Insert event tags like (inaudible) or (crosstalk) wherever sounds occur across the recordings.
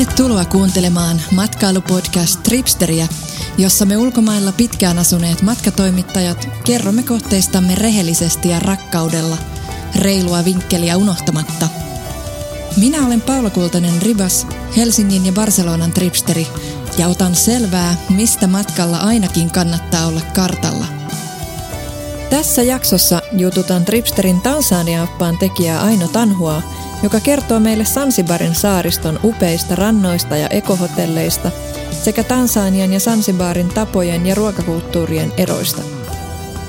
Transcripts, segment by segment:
Tervetuloa kuuntelemaan matkailupodcast Tripsteriä, jossa me ulkomailla pitkään asuneet matkatoimittajat kerromme kohteistamme rehellisesti ja rakkaudella, reilua vinkkeliä unohtamatta. Minä olen Paula Kultanen Ribas, Helsingin ja Barcelonan tripsteri, ja otan selvää, mistä matkalla ainakin kannattaa olla kartalla. Tässä jaksossa jututan Tripsterin Tansania-oppaan tekijää Aino Tanhua, joka kertoo meille Sansibarin saariston upeista rannoista ja ekohotelleista sekä Tansanian ja Sansibarin tapojen ja ruokakulttuurien eroista.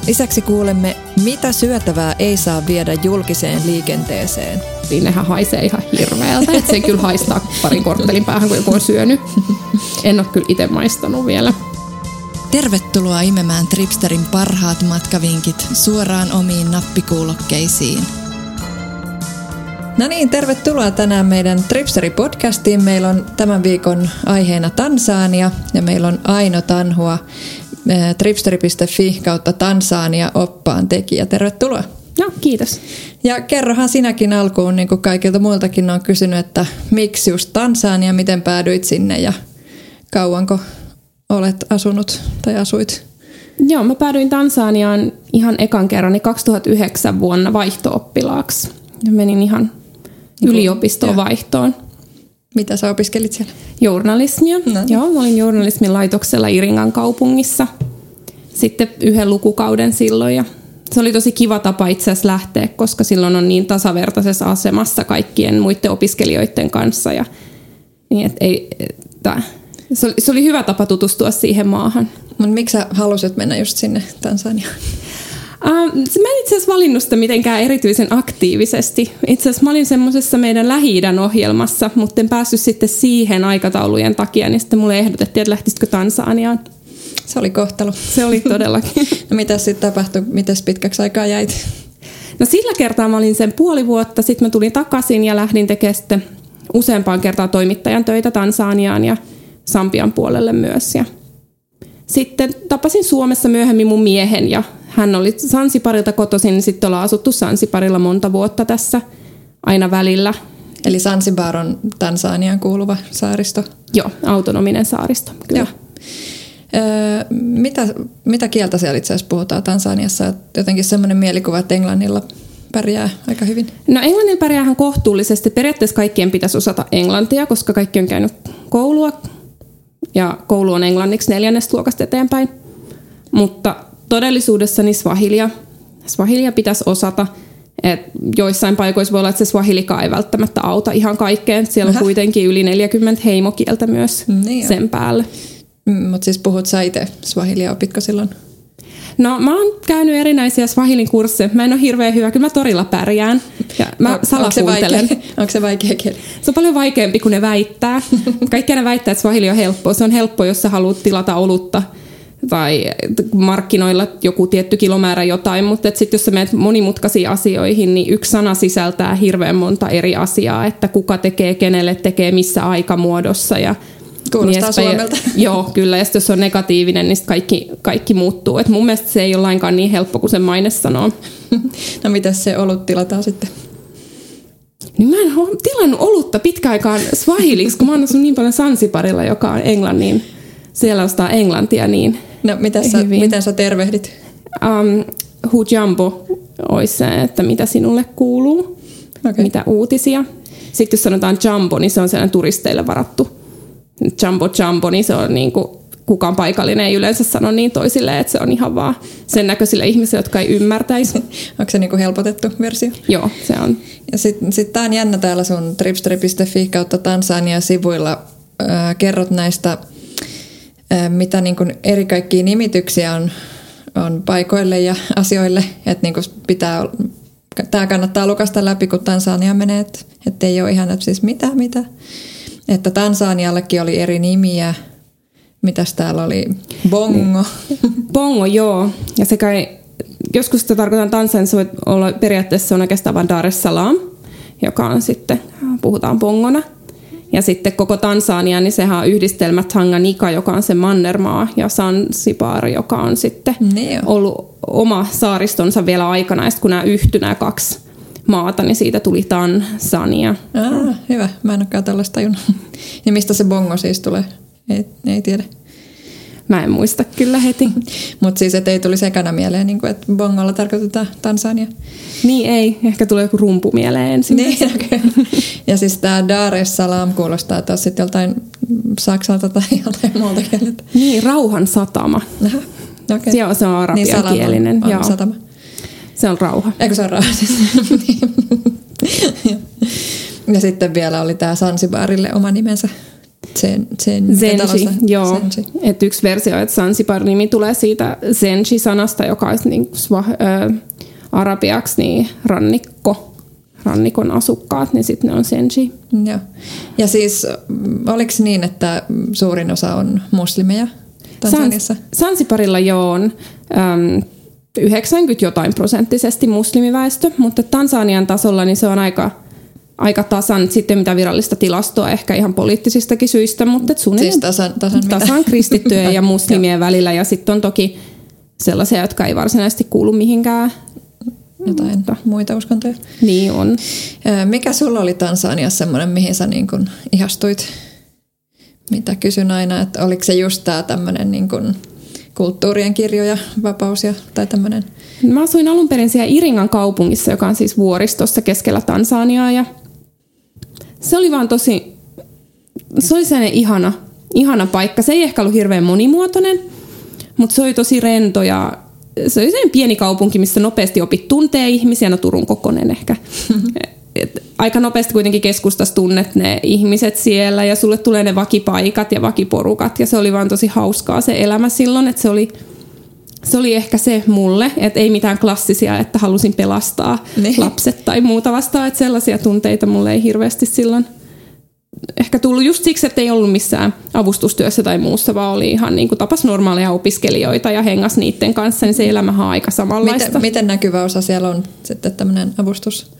Lisäksi kuulemme, mitä syötävää ei saa viedä julkiseen liikenteeseen. Nehän haisee ihan hirveältä, että se kyllä haistaa parin korttelin päähän, kun joku on syönyt. En ole kyllä itse maistanut vielä. Tervetuloa imemään Tripsterin parhaat matkavinkit suoraan omiin nappikuulokkeisiin – No niin, tervetuloa tänään meidän Tripsteri-podcastiin. Meillä on tämän viikon aiheena Tansania ja meillä on Aino Tanhua, eh, tripsteri.fi kautta Tansania oppaan tekijä. Tervetuloa. No, kiitos. Ja kerrohan sinäkin alkuun, niin kuin kaikilta muiltakin on kysynyt, että miksi just Tansania, miten päädyit sinne ja kauanko olet asunut tai asuit? Joo, mä päädyin Tansaniaan ihan ekan kerran 2009 vuonna vaihto-oppilaaksi. Menin ihan niin yliopistoon vaihtoon. Mitä sä opiskelit siellä? Journalismia. No niin. Joo, mä olin journalismin laitoksella Iringan kaupungissa. Sitten yhden lukukauden silloin ja se oli tosi kiva tapa itse asiassa lähteä, koska silloin on niin tasavertaisessa asemassa kaikkien muiden opiskelijoiden kanssa. Ja, niin et ei, että, se, oli, se oli hyvä tapa tutustua siihen maahan. Mutta miksi sä halusit mennä just sinne Tansaniaan? Uh, mä en itse asiassa valinnut sitä mitenkään erityisen aktiivisesti. Itse asiassa mä olin semmoisessa meidän lähi ohjelmassa, mutta en päässyt sitten siihen aikataulujen takia, niin sitten mulle ehdotettiin, että lähtisitkö Tansaniaan. Se oli kohtalo. Se oli todellakin. (laughs) no mitä sitten tapahtui? Miten pitkäksi aikaa jäit? No sillä kertaa mä olin sen puoli vuotta, sitten mä tulin takaisin ja lähdin tekemään sitten useampaan kertaan toimittajan töitä Tansaniaan ja Sampian puolelle myös. Ja sitten tapasin Suomessa myöhemmin mun miehen ja hän oli Sansiparilta kotoisin, niin sitten ollaan asuttu Sansiparilla monta vuotta tässä aina välillä. Eli Sansibar on Tansaniaan kuuluva saaristo? Joo, autonominen saaristo, kyllä. Joo. Öö, mitä, mitä kieltä siellä itse asiassa puhutaan Tansaniassa? Jotenkin semmoinen mielikuva, että englannilla pärjää aika hyvin. No englannilla pärjäähän kohtuullisesti. Periaatteessa kaikkien pitäisi osata englantia, koska kaikki on käynyt koulua. Ja koulu on englanniksi neljännestä luokasta eteenpäin. Mutta todellisuudessa niin swahilia, swahilia pitäisi osata. Et joissain paikoissa voi olla, että se swahilikaan ei välttämättä auta ihan kaikkeen. Siellä on Aha. kuitenkin yli 40 heimokieltä myös niin sen päälle. Mm, Mutta siis puhut sä itse swahilia, opitko silloin? No mä oon käynyt erinäisiä swahilin kursseja. Mä en ole hirveän hyvä, kyllä mä torilla pärjään. Ja mä onko se, vaikea, (laughs) onko se vaikea kieli? Se on paljon vaikeampi kuin ne väittää. (laughs) Kaikki ne väittää, että swahili on helppoa. Se on helppo, jos sä haluat tilata olutta tai markkinoilla joku tietty kilomäärä jotain, mutta sitten jos sä menet monimutkaisiin asioihin, niin yksi sana sisältää hirveän monta eri asiaa, että kuka tekee, kenelle tekee, missä aikamuodossa ja Kuulostaa niin Suomelta. (laughs) Joo, kyllä. Ja jos on negatiivinen, niin kaikki, kaikki muuttuu. Et mun mielestä se ei ole lainkaan niin helppo kuin se maine sanoo. (laughs) no mitä se olut tilataan sitten? Niin mä en ole tilannut olutta pitkäaikaan swahiliksi, kun mä oon niin paljon Sansiparilla, joka on englannin. Siellä ostaa englantia niin No, mitä sä, miten sä tervehdit? Um, hujambo olisi se, että mitä sinulle kuuluu, okay. mitä uutisia. Sitten jos sanotaan jumbo, niin se on sellainen turisteille varattu. Jumbo jumbo, niin se on niin kuin, kukaan paikallinen ei yleensä sano niin toisille, että se on ihan vaan sen näköisille ihmisille, jotka ei ymmärtäisi. (laughs) Onko se niin kuin helpotettu versio? Joo, se on. Ja sitten sit tämä on jännä täällä sun tripsteri.fi kautta Tansania-sivuilla. Äh, kerrot näistä mitä niin kuin eri kaikkia nimityksiä on, on paikoille ja asioille, että niin kuin pitää, tämä kannattaa lukasta läpi, kun Tansania menee, että ei ole ihan, että siis mitä, mitä. Että Tansaniallekin oli eri nimiä, mitäs täällä oli, bongo. (laughs) Bongo, joo. Ja se kai, joskus sitä tarkoitan Tansania, se voi olla periaatteessa on oikeastaan vain Dar es Salaam, joka on sitten, puhutaan bongona. Ja sitten koko Tansania, niin sehän on yhdistelmä Tanganyika, joka on se mannermaa, ja Zanzibar, joka on sitten niin ollut oma saaristonsa vielä aikana. Ja sitten kun nämä yhtyi nämä kaksi maata, niin siitä tuli Tansania. Ah, hyvä, mä en olekaan tällaista tajunnut. (laughs) Ja mistä se bongo siis tulee? Ei, ei tiedä. Mä en muista kyllä heti. (laughs) Mutta siis, että ei tuli sekana mieleen, niin kuin, että bongolla tarkoitetaan Tansania. Niin ei, ehkä tulee joku rumpu mieleen ensin. Niin, (laughs) okay. Ja siis tämä Dar es Salaam kuulostaa taas sitten joltain saksalta tai joltain muulta kieleltä. Niin, rauhan satama. Aha, okay. Joo, se on arabiankielinen. Niin, satama. Se on rauha. Eikö se ole rauha siis? (laughs) ja sitten vielä oli tämä Sansibarille oma nimensä. Zen, zen, Zenji, joo. Zenji. Et yksi versio, että Zanzibar-nimi tulee siitä Zenji-sanasta, joka olisi niin swa, ö, arabiaksi niin rannikko, rannikon asukkaat, niin sitten ne on Zenji. Joo. Ja siis mm, oliko niin, että suurin osa on muslimeja Tansaniassa? Sans- Zanzibarilla joo on äm, 90 jotain prosenttisesti muslimiväestö, mutta Tansanian tasolla niin se on aika, aika tasan, sitten mitä virallista tilastoa ehkä ihan poliittisistakin syistä, mutta suunnilleen Siis tasan, tasan, mitä? tasan kristittyjen ja (laughs) muslimien välillä ja sitten on toki sellaisia, jotka ei varsinaisesti kuulu mihinkään. Jotain muita uskontoja. Niin on. Mikä sulla oli Tansaniassa semmoinen, mihin sä niin kun ihastuit? Mitä kysyn aina, että oliko se just tämä tämmöinen niin kun kulttuurien kirjo ja vapaus ja, tai tämmöinen? Mä asuin alun perin siellä Iringan kaupungissa, joka on siis vuoristossa keskellä Tansaniaa ja se oli vaan tosi, se oli sellainen ihana, ihana paikka. Se ei ehkä ollut hirveän monimuotoinen, mutta se oli tosi rento ja se oli sellainen pieni kaupunki, missä nopeasti opit tuntee ihmisiä, no Turun kokonen ehkä. (laughs) Et aika nopeasti kuitenkin keskustassa tunnet ne ihmiset siellä ja sulle tulee ne vakipaikat ja vakiporukat ja se oli vaan tosi hauskaa se elämä silloin, että se oli, se oli ehkä se mulle, että ei mitään klassisia, että halusin pelastaa Niin. lapset tai muuta vastaan, että sellaisia tunteita mulle ei hirveästi silloin ehkä tullut just siksi, että ei ollut missään avustustyössä tai muussa, vaan oli ihan niin kuin tapas normaaleja opiskelijoita ja hengas niiden kanssa, niin se elämähän on aika samanlaista. Miten, miten näkyvä osa siellä on sitten tämmöinen avustus?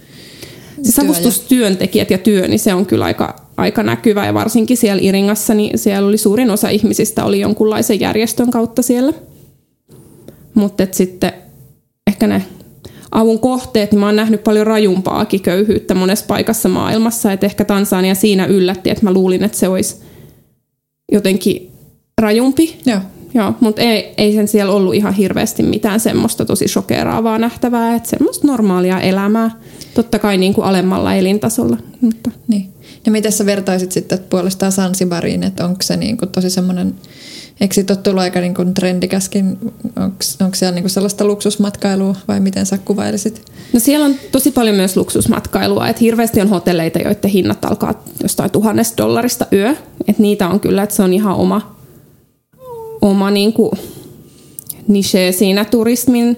Siis työ ja- avustustyöntekijät ja työ, niin se on kyllä aika, aika näkyvä ja varsinkin siellä Iringassa, niin siellä oli suurin osa ihmisistä oli jonkunlaisen järjestön kautta siellä. Mutta sitten ehkä ne avun kohteet, niin mä oon nähnyt paljon rajumpaakin köyhyyttä monessa paikassa maailmassa, että ehkä Tansania siinä yllätti, että mä luulin, että se olisi jotenkin rajumpi. Joo. Joo, mutta ei, ei sen siellä ollut ihan hirveästi mitään semmoista tosi shokeraavaa nähtävää, että semmoista normaalia elämää, totta kai niin kuin alemmalla elintasolla. Mutta Niin. Ja miten sä vertaisit sitten puolestaan Sansibariin, että onko se niin kuin tosi semmoinen, eikö siitä ole tullut aika niin kuin trendikäskin, onko siellä niin kuin sellaista luksusmatkailua vai miten sä kuvailisit? No siellä on tosi paljon myös luksusmatkailua, että hirveästi on hotelleita, joiden hinnat alkaa jostain tuhannesta dollarista yö. Että niitä on kyllä, että se on ihan oma, oma niin kuin niche siinä turismin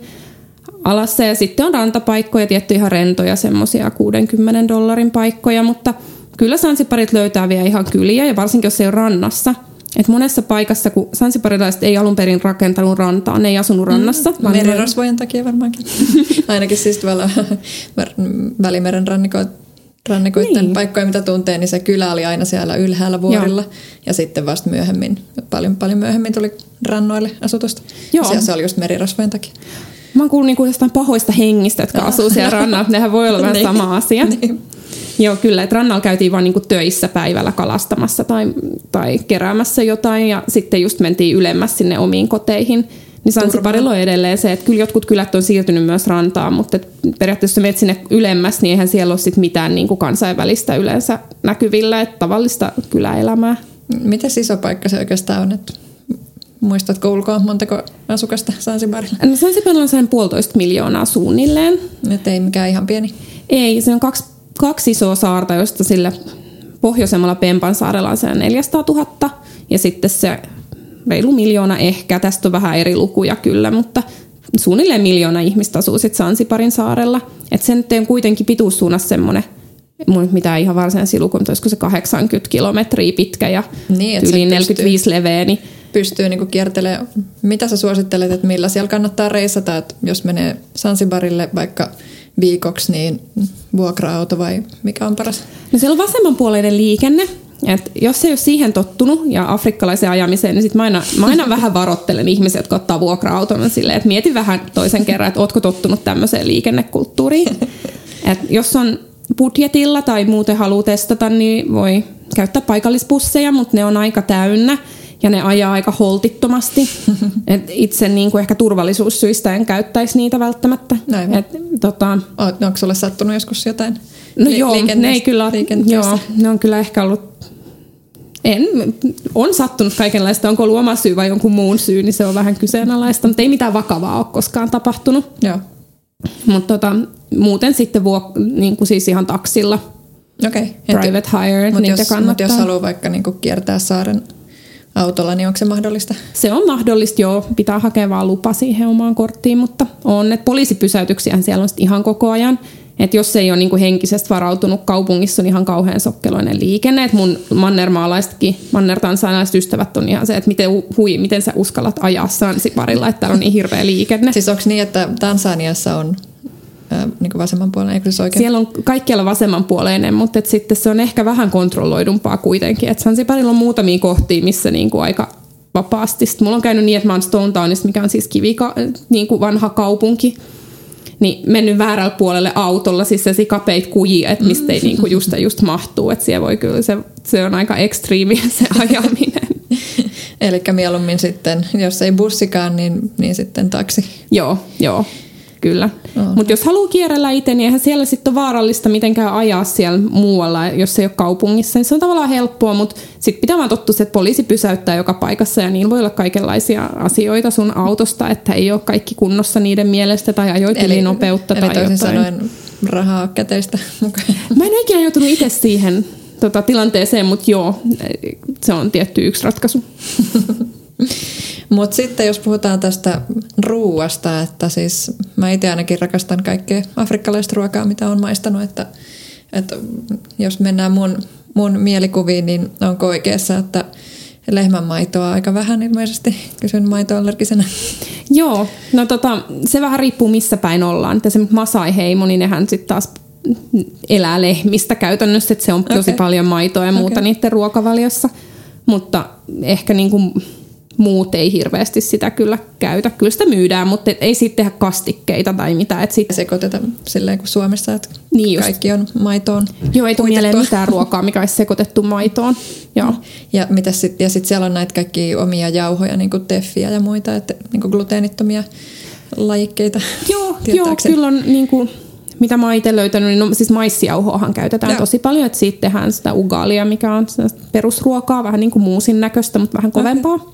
alassa. Ja sitten on rantapaikkoja, tietty ihan rentoja, semmoisia 60 dollarin paikkoja, mutta kyllä Sansiparit löytää vielä ihan kyliä ja varsinkin jos se ei ole rannassa. Et monessa paikassa, kun sansiparilaiset ei alun perin rakentanut rantaa, ne ei asunut rannassa. Mm, vaan merirosvojen takia varmaankin. (laughs) Ainakin siis tuolla Välimeren rannikoit, rannikoiden Niin. niin. paikkoja, mitä tuntee, niin se kylä oli aina siellä ylhäällä vuorilla. Joo. Ja sitten vasta myöhemmin, paljon, paljon myöhemmin tuli rannoille asutusta. Joo. Joo. Se oli just merirosvojen takia. Mä oon kuullut niinku jostain pahoista hengistä, jotka asuu siellä rannalla. Nehän voi olla vähän Niin. sama asia. Niin. Joo, kyllä. Että rannalla käytiin vaan niinku töissä päivällä kalastamassa tai, tai keräämässä jotain ja sitten just mentiin ylemmäs sinne omiin koteihin. Niin Sansiparilla on edelleen se, että kyllä jotkut kylät on siirtynyt myös rantaan, mutta periaatteessa menet sinne ylemmäs, niin eihän siellä ole sit mitään niinku kansainvälistä yleensä näkyvillä, että tavallista kyläelämää. Miten iso paikka se oikeastaan on? Että muistatko ulkoa montako asukasta Sansibarilla? No Sansiparilla on sellainen puolitoista miljoonaa suunnilleen. Että ei mikään ihan pieni. Ei, se on kaksi, kaksi isoa saarta, joista sillä pohjoisemmalla Pempan saarella on se 400 000 ja sitten se reilu miljoona ehkä, tästä on vähän eri lukuja kyllä, mutta suunnilleen miljoona ihmistä asuu sitten Sansiparin saarella. Että se nyt on kuitenkin pituussuunnassa semmoinen, nyt mitään ihan varsinaisia lukuja, mutta olisiko se 80 kilometriä pitkä ja Niin, yli pystyy- 45 leveä, niin pystyy niinku kiertelemään. Mitä sä suosittelet, että millä siellä kannattaa reissata, että jos menee Sansibarille vaikka viikoksi, niin vuokra-auto vai mikä on paras? No siellä on vasemmanpuoleinen liikenne. Et jos ei ole siihen tottunut ja afrikkalaiseen ajamiseen, niin sit mä aina, mä aina vähän varoittelen ihmisiä, jotka ottaa vuokra-auton silleen, että mieti vähän toisen kerran, että ootko tottunut tämmöiseen liikennekulttuuriin. Et jos on budjetilla tai muuten haluaa testata, niin voi käyttää paikallisbusseja, mutta ne on aika täynnä ja ne ajaa aika holtittomasti. Et itse niin kuin ehkä turvallisuussyistä en käyttäisi niitä välttämättä. Et, tota, Onko sulle sattunut joskus jotain No li- joo, ne, ei kyllä, joo, ne on kyllä ehkä ollut en, on sattunut kaikenlaista. Onko ollut oma syy vai jonkun muun syy, niin se on vähän kyseenalaista. Mutta ei mitään vakavaa ole koskaan tapahtunut. Joo. Mutta tota, muuten sitten vuok, niin kuin siis ihan taksilla. Okay. Private hire, mutta niitä jos, kannattaa. Mutta jos haluaa vaikka niin kuin kiertää saaren autolla, niin onko se mahdollista? Se on mahdollista, joo. Pitää hakea vaan lupa siihen omaan korttiin, mutta on. Että poliisipysäytyksiä siellä on ihan koko ajan. Et jos ei ole niinku henkisesti varautunut kaupungissa, on ihan kauhean sokkeloinen liikenne. Et mun mannermaalaisetkin, mannertansainalaiset ystävät on ihan se, että miten, hui, miten sä uskallat ajaa Sansiparilla, että täällä on niin hirveä liikenne. Siis onko niin, että Tansaniassa on niin vasemmanpuoleinen, eikö se oikein? Siellä on kaikkialla vasemmanpuoleinen, mutta et sitten se on ehkä vähän kontrolloidumpaa kuitenkin. Et Sansiparilla on muutamia kohtia, missä niinku aika vapaasti. Sitten mulla on käynyt niin, että mä oon Stone Townissa, mikä on siis kivika, niin kuin vanha kaupunki, niin mennyt väärällä puolelle autolla, siis se kapeit kujia, että mistä ei niinku just, just mahtuu, että siellä voi kyllä, se, se on aika ekstriimi (laughs) se ajaminen. Eli mieluummin sitten, jos ei bussikaan, niin, niin sitten taksi. Joo, joo kyllä. Oh. Mutta jos haluaa kierrellä itse, niin eihän siellä sitten ole vaarallista mitenkään ajaa siellä muualla, jos ei ole kaupungissa. Niin se on tavallaan helppoa, mutta sitten pitää vaan tottua, että poliisi pysäyttää joka paikassa ja niin voi olla kaikenlaisia asioita sun autosta, että ei ole kaikki kunnossa niiden mielestä tai ajoit eli, nopeutta. Eli tai jotain. sanoen rahaa käteistä mukaan. Mä en ikinä joutunut itse siihen tota, tilanteeseen, mutta joo, se on tietty yksi ratkaisu. (laughs) Mutta sitten jos puhutaan tästä ruuasta, että siis mä itse ainakin rakastan kaikkea afrikkalaista ruokaa, mitä on maistanut, että, että jos mennään mun, mun mielikuviin, niin onko oikeassa, että lehmän maitoa aika vähän ilmeisesti. Kysyn maitoallergisenä. Joo, no tota, se vähän riippuu missä päin ollaan. Että se Masai-heimo, niin nehän sitten taas elää lehmistä käytännössä, että se on tosi okay. paljon maitoa ja muuta okay. niiden ruokavaliossa. Mutta ehkä niin kuin muut ei hirveästi sitä kyllä käytä. Kyllä sitä myydään, mutta ei siitä tehdä kastikkeita tai mitä. Et sit... Sekoiteta silleen kuin Suomessa, että niin kaikki on maitoon Joo, ei tule mieleen mitään ruokaa, mikä olisi sekoitettu maitoon. Joo. Ja, mitä sit, ja sitten siellä on näitä kaikki omia jauhoja, niin kuin teffiä ja muita, että niin kuin gluteenittomia lajikkeita. Joo, (laughs) joo kyllä on niin kuin, mitä mä itse löytänyt, niin no, siis maissiauhoahan käytetään Joo. tosi paljon, että siitä tehdään sitä ugalia, mikä on perusruokaa, vähän niin kuin muusin näköistä, mutta vähän kovempaa. Okay.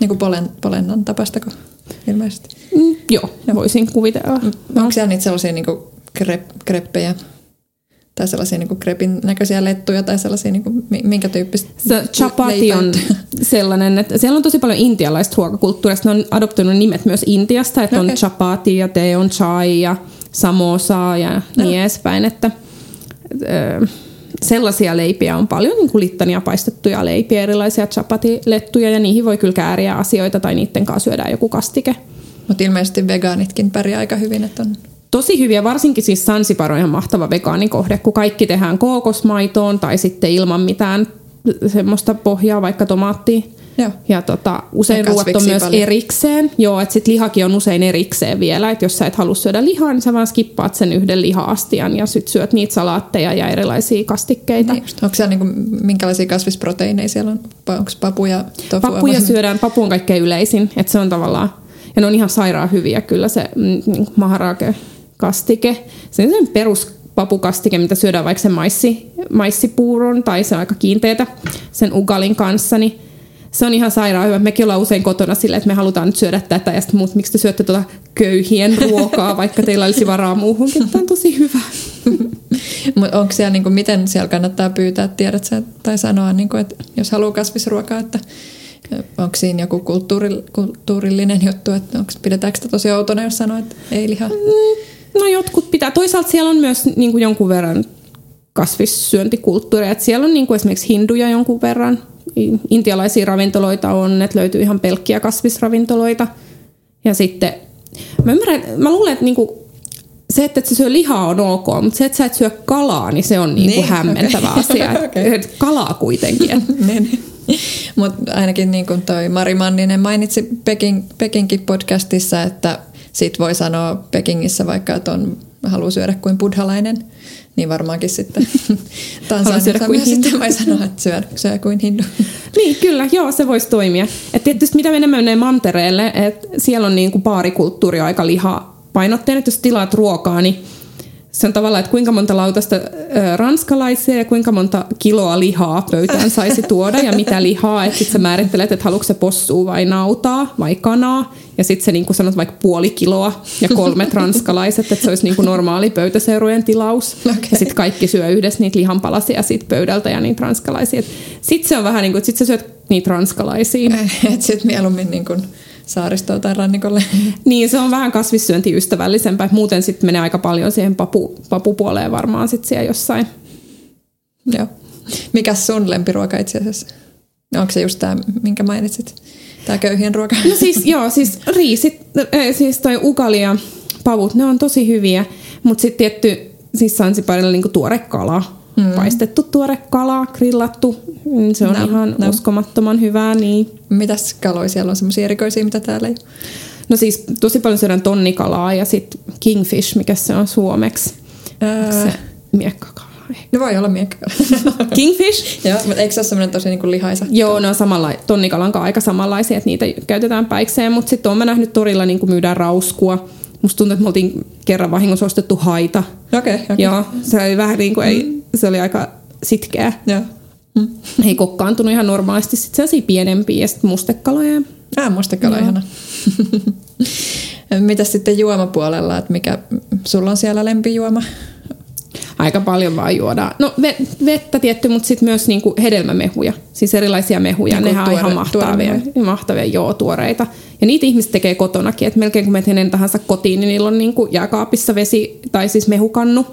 Niin kuin polen, polennan tapastako ilmeisesti? Mm, joo, joo, voisin kuvitella. No. Onko siellä niitä sellaisia niin krep, kreppejä tai sellaisia niin krepin näköisiä lettuja tai sellaisia, niin kuin, minkä tyyppistä Se chapati on (laughs) sellainen, että siellä on tosi paljon intialaista ruokakulttuurista. Ne on adoptoinut nimet myös Intiasta, että okay. on chapati ja te on chai ja samosa ja no. niin edespäin. Että, öö, sellaisia leipiä on paljon, niin kuin littania paistettuja leipiä, erilaisia chapati-lettuja, ja niihin voi kyllä kääriä asioita tai niiden kanssa syödään joku kastike. Mutta ilmeisesti vegaanitkin pärjää aika hyvin, että on Tosi hyviä, varsinkin siis Sansiparo on ihan mahtava vegaanikohde, kun kaikki tehdään kookosmaitoon tai sitten ilman mitään semmoista pohjaa, vaikka tomaattia Joo. Ja tota, usein ruoat on myös paljon. erikseen. Joo, että sit lihakin on usein erikseen vielä. Että jos sä et halua syödä lihaa, niin sä vaan skippaat sen yhden liha-astian ja sit syöt niitä salaatteja ja erilaisia kastikkeita. Niin Onko siellä niinku, minkälaisia kasvisproteiineja siellä on? Onko papuja, tofua? Papuja vai? syödään, papu on kaikkein yleisin. Että se on tavallaan, ja ne on ihan sairaan hyviä kyllä se mm, maharake kastike. Se on sen perus papukastike, mitä syödään vaikka sen maissi, maissipuuron tai se on aika kiinteitä sen ugalin kanssa, niin se on ihan sairaan hyvä. Mekin ollaan usein kotona silleen, että me halutaan nyt syödä tätä ja sitten muut, miksi te syötte tuota köyhien ruokaa, vaikka teillä olisi varaa muuhunkin. Tämä on tosi hyvä. (laughs) Mutta onko siellä, niin kuin, miten siellä kannattaa pyytää, tiedät sä, tai sanoa, niin kuin, että jos haluaa kasvisruokaa, että onko siinä joku kulttuuri, kulttuurillinen juttu, että onko, pidetäänkö sitä tosi outona, jos sanoo, että ei liha? Mm, no jotkut pitää. Toisaalta siellä on myös niin kuin jonkun verran kasvissyöntikulttuuria. Että siellä on niin kuin esimerkiksi hinduja jonkun verran, intialaisia ravintoloita on, että löytyy ihan pelkkiä kasvisravintoloita. Ja sitten mä ymmärrän, mä luulen, että niinku, se, että se syö lihaa on ok, mutta se, että sä et syö kalaa, niin se on niinku niin, hämmentävä okay. (laughs) asia. okay. Kalaa kuitenkin. (laughs) niin. Mutta ainakin niin kuin toi Mari Manninen mainitsi Peking, Pekinkin podcastissa, että sit voi sanoa Pekingissä vaikka, että on haluaa syödä kuin buddhalainen, niin varmaankin sitten (laughs) Haluaa syödä kuin hindu. sitten voi sanoa, että syö, syö kuin hindu. (laughs) Niin, kyllä, joo, se voisi toimia. Et tietysti mitä enemmän menee mantereelle, että siellä on niin kuin baarikulttuuri aika liha painotteinen, että jos tilaat ruokaa, niin se on tavallaan, että kuinka monta lautasta ranskalaisia ja kuinka monta kiloa lihaa pöytään saisi tuoda ja mitä lihaa. Että sitten sä määrittelet, että haluatko se possua vai nautaa vai kanaa. Ja sitten se niin kuin sanot vaikka puoli kiloa ja kolmet ranskalaiset, että se olisi niin kuin normaali pöytäseurujen tilaus. Okay. Ja sitten kaikki syö yhdessä niitä lihanpalasia siitä pöydältä ja niitä ranskalaisia. Sitten se on vähän niin kuin, että sitten sä syöt niitä ranskalaisia. (laughs) Että sitten mieluummin niin kuin saaristoon tai rannikolle. (laughs) Niin, se on vähän kasvissyöntiystävällisempää. Muuten sitten menee aika paljon siihen papu, papupuoleen varmaan sitten siellä jossain. Joo. Mikä sun lempiruoka itse asiassa? Onko se just tämä, minkä mainitsit? Tämä köyhien ruoka? No siis, (laughs) joo, siis riisit, äh, siis toi ukali ja pavut, ne on tosi hyviä. Mutta sitten tietty, siis Sansiparilla niinku tuore kala Mm. Paistettu tuore kala, grillattu, mm, se on no, ihan no. uskomattoman hyvää. Niin. Mitäs kaloja siellä on semmoisia erikoisia, mitä täällä ei No siis tosi paljon syödään tonnikalaa ja sitten kingfish, mikä se on suomeksi. Ää... Se miekkakalaa. No voi olla miekkakalaa. (laughs) Kingfish? Joo, mutta eikö se ole semmoinen tosi niin lihaisa? Joo, ne on samalla, tonnikalan aika samanlaisia, että niitä käytetään päikseen, mutta sitten olen nähnyt torilla niin kuin myydään rauskua Musta tuntuu, että me oltiin kerran vahingossa ostettu haita. Okei, okay, okay. Joo, se oli vähän niin kuin, ei, mm. Se oli aika sitkeä. Joo. Mm. Ei kokkaantunut ihan normaalisti. Sitten sellaisia pienempiä ja sitten mustekaloja. Ah, mustekaloja, ihana. (laughs) Mitäs sitten juomapuolella, että mikä sulla on siellä lempijuoma? aika paljon vaan juodaan. No vettä tietty, mutta sitten myös niinku hedelmämehuja, siis erilaisia mehuja. Niin Nehän on ihan mahtavia, mahtavia, joo, tuoreita. Ja niitä ihmiset tekee kotonakin, että melkein kun menet kenen tahansa kotiin, niin niillä on niinku jääkaapissa vesi tai siis mehukannu,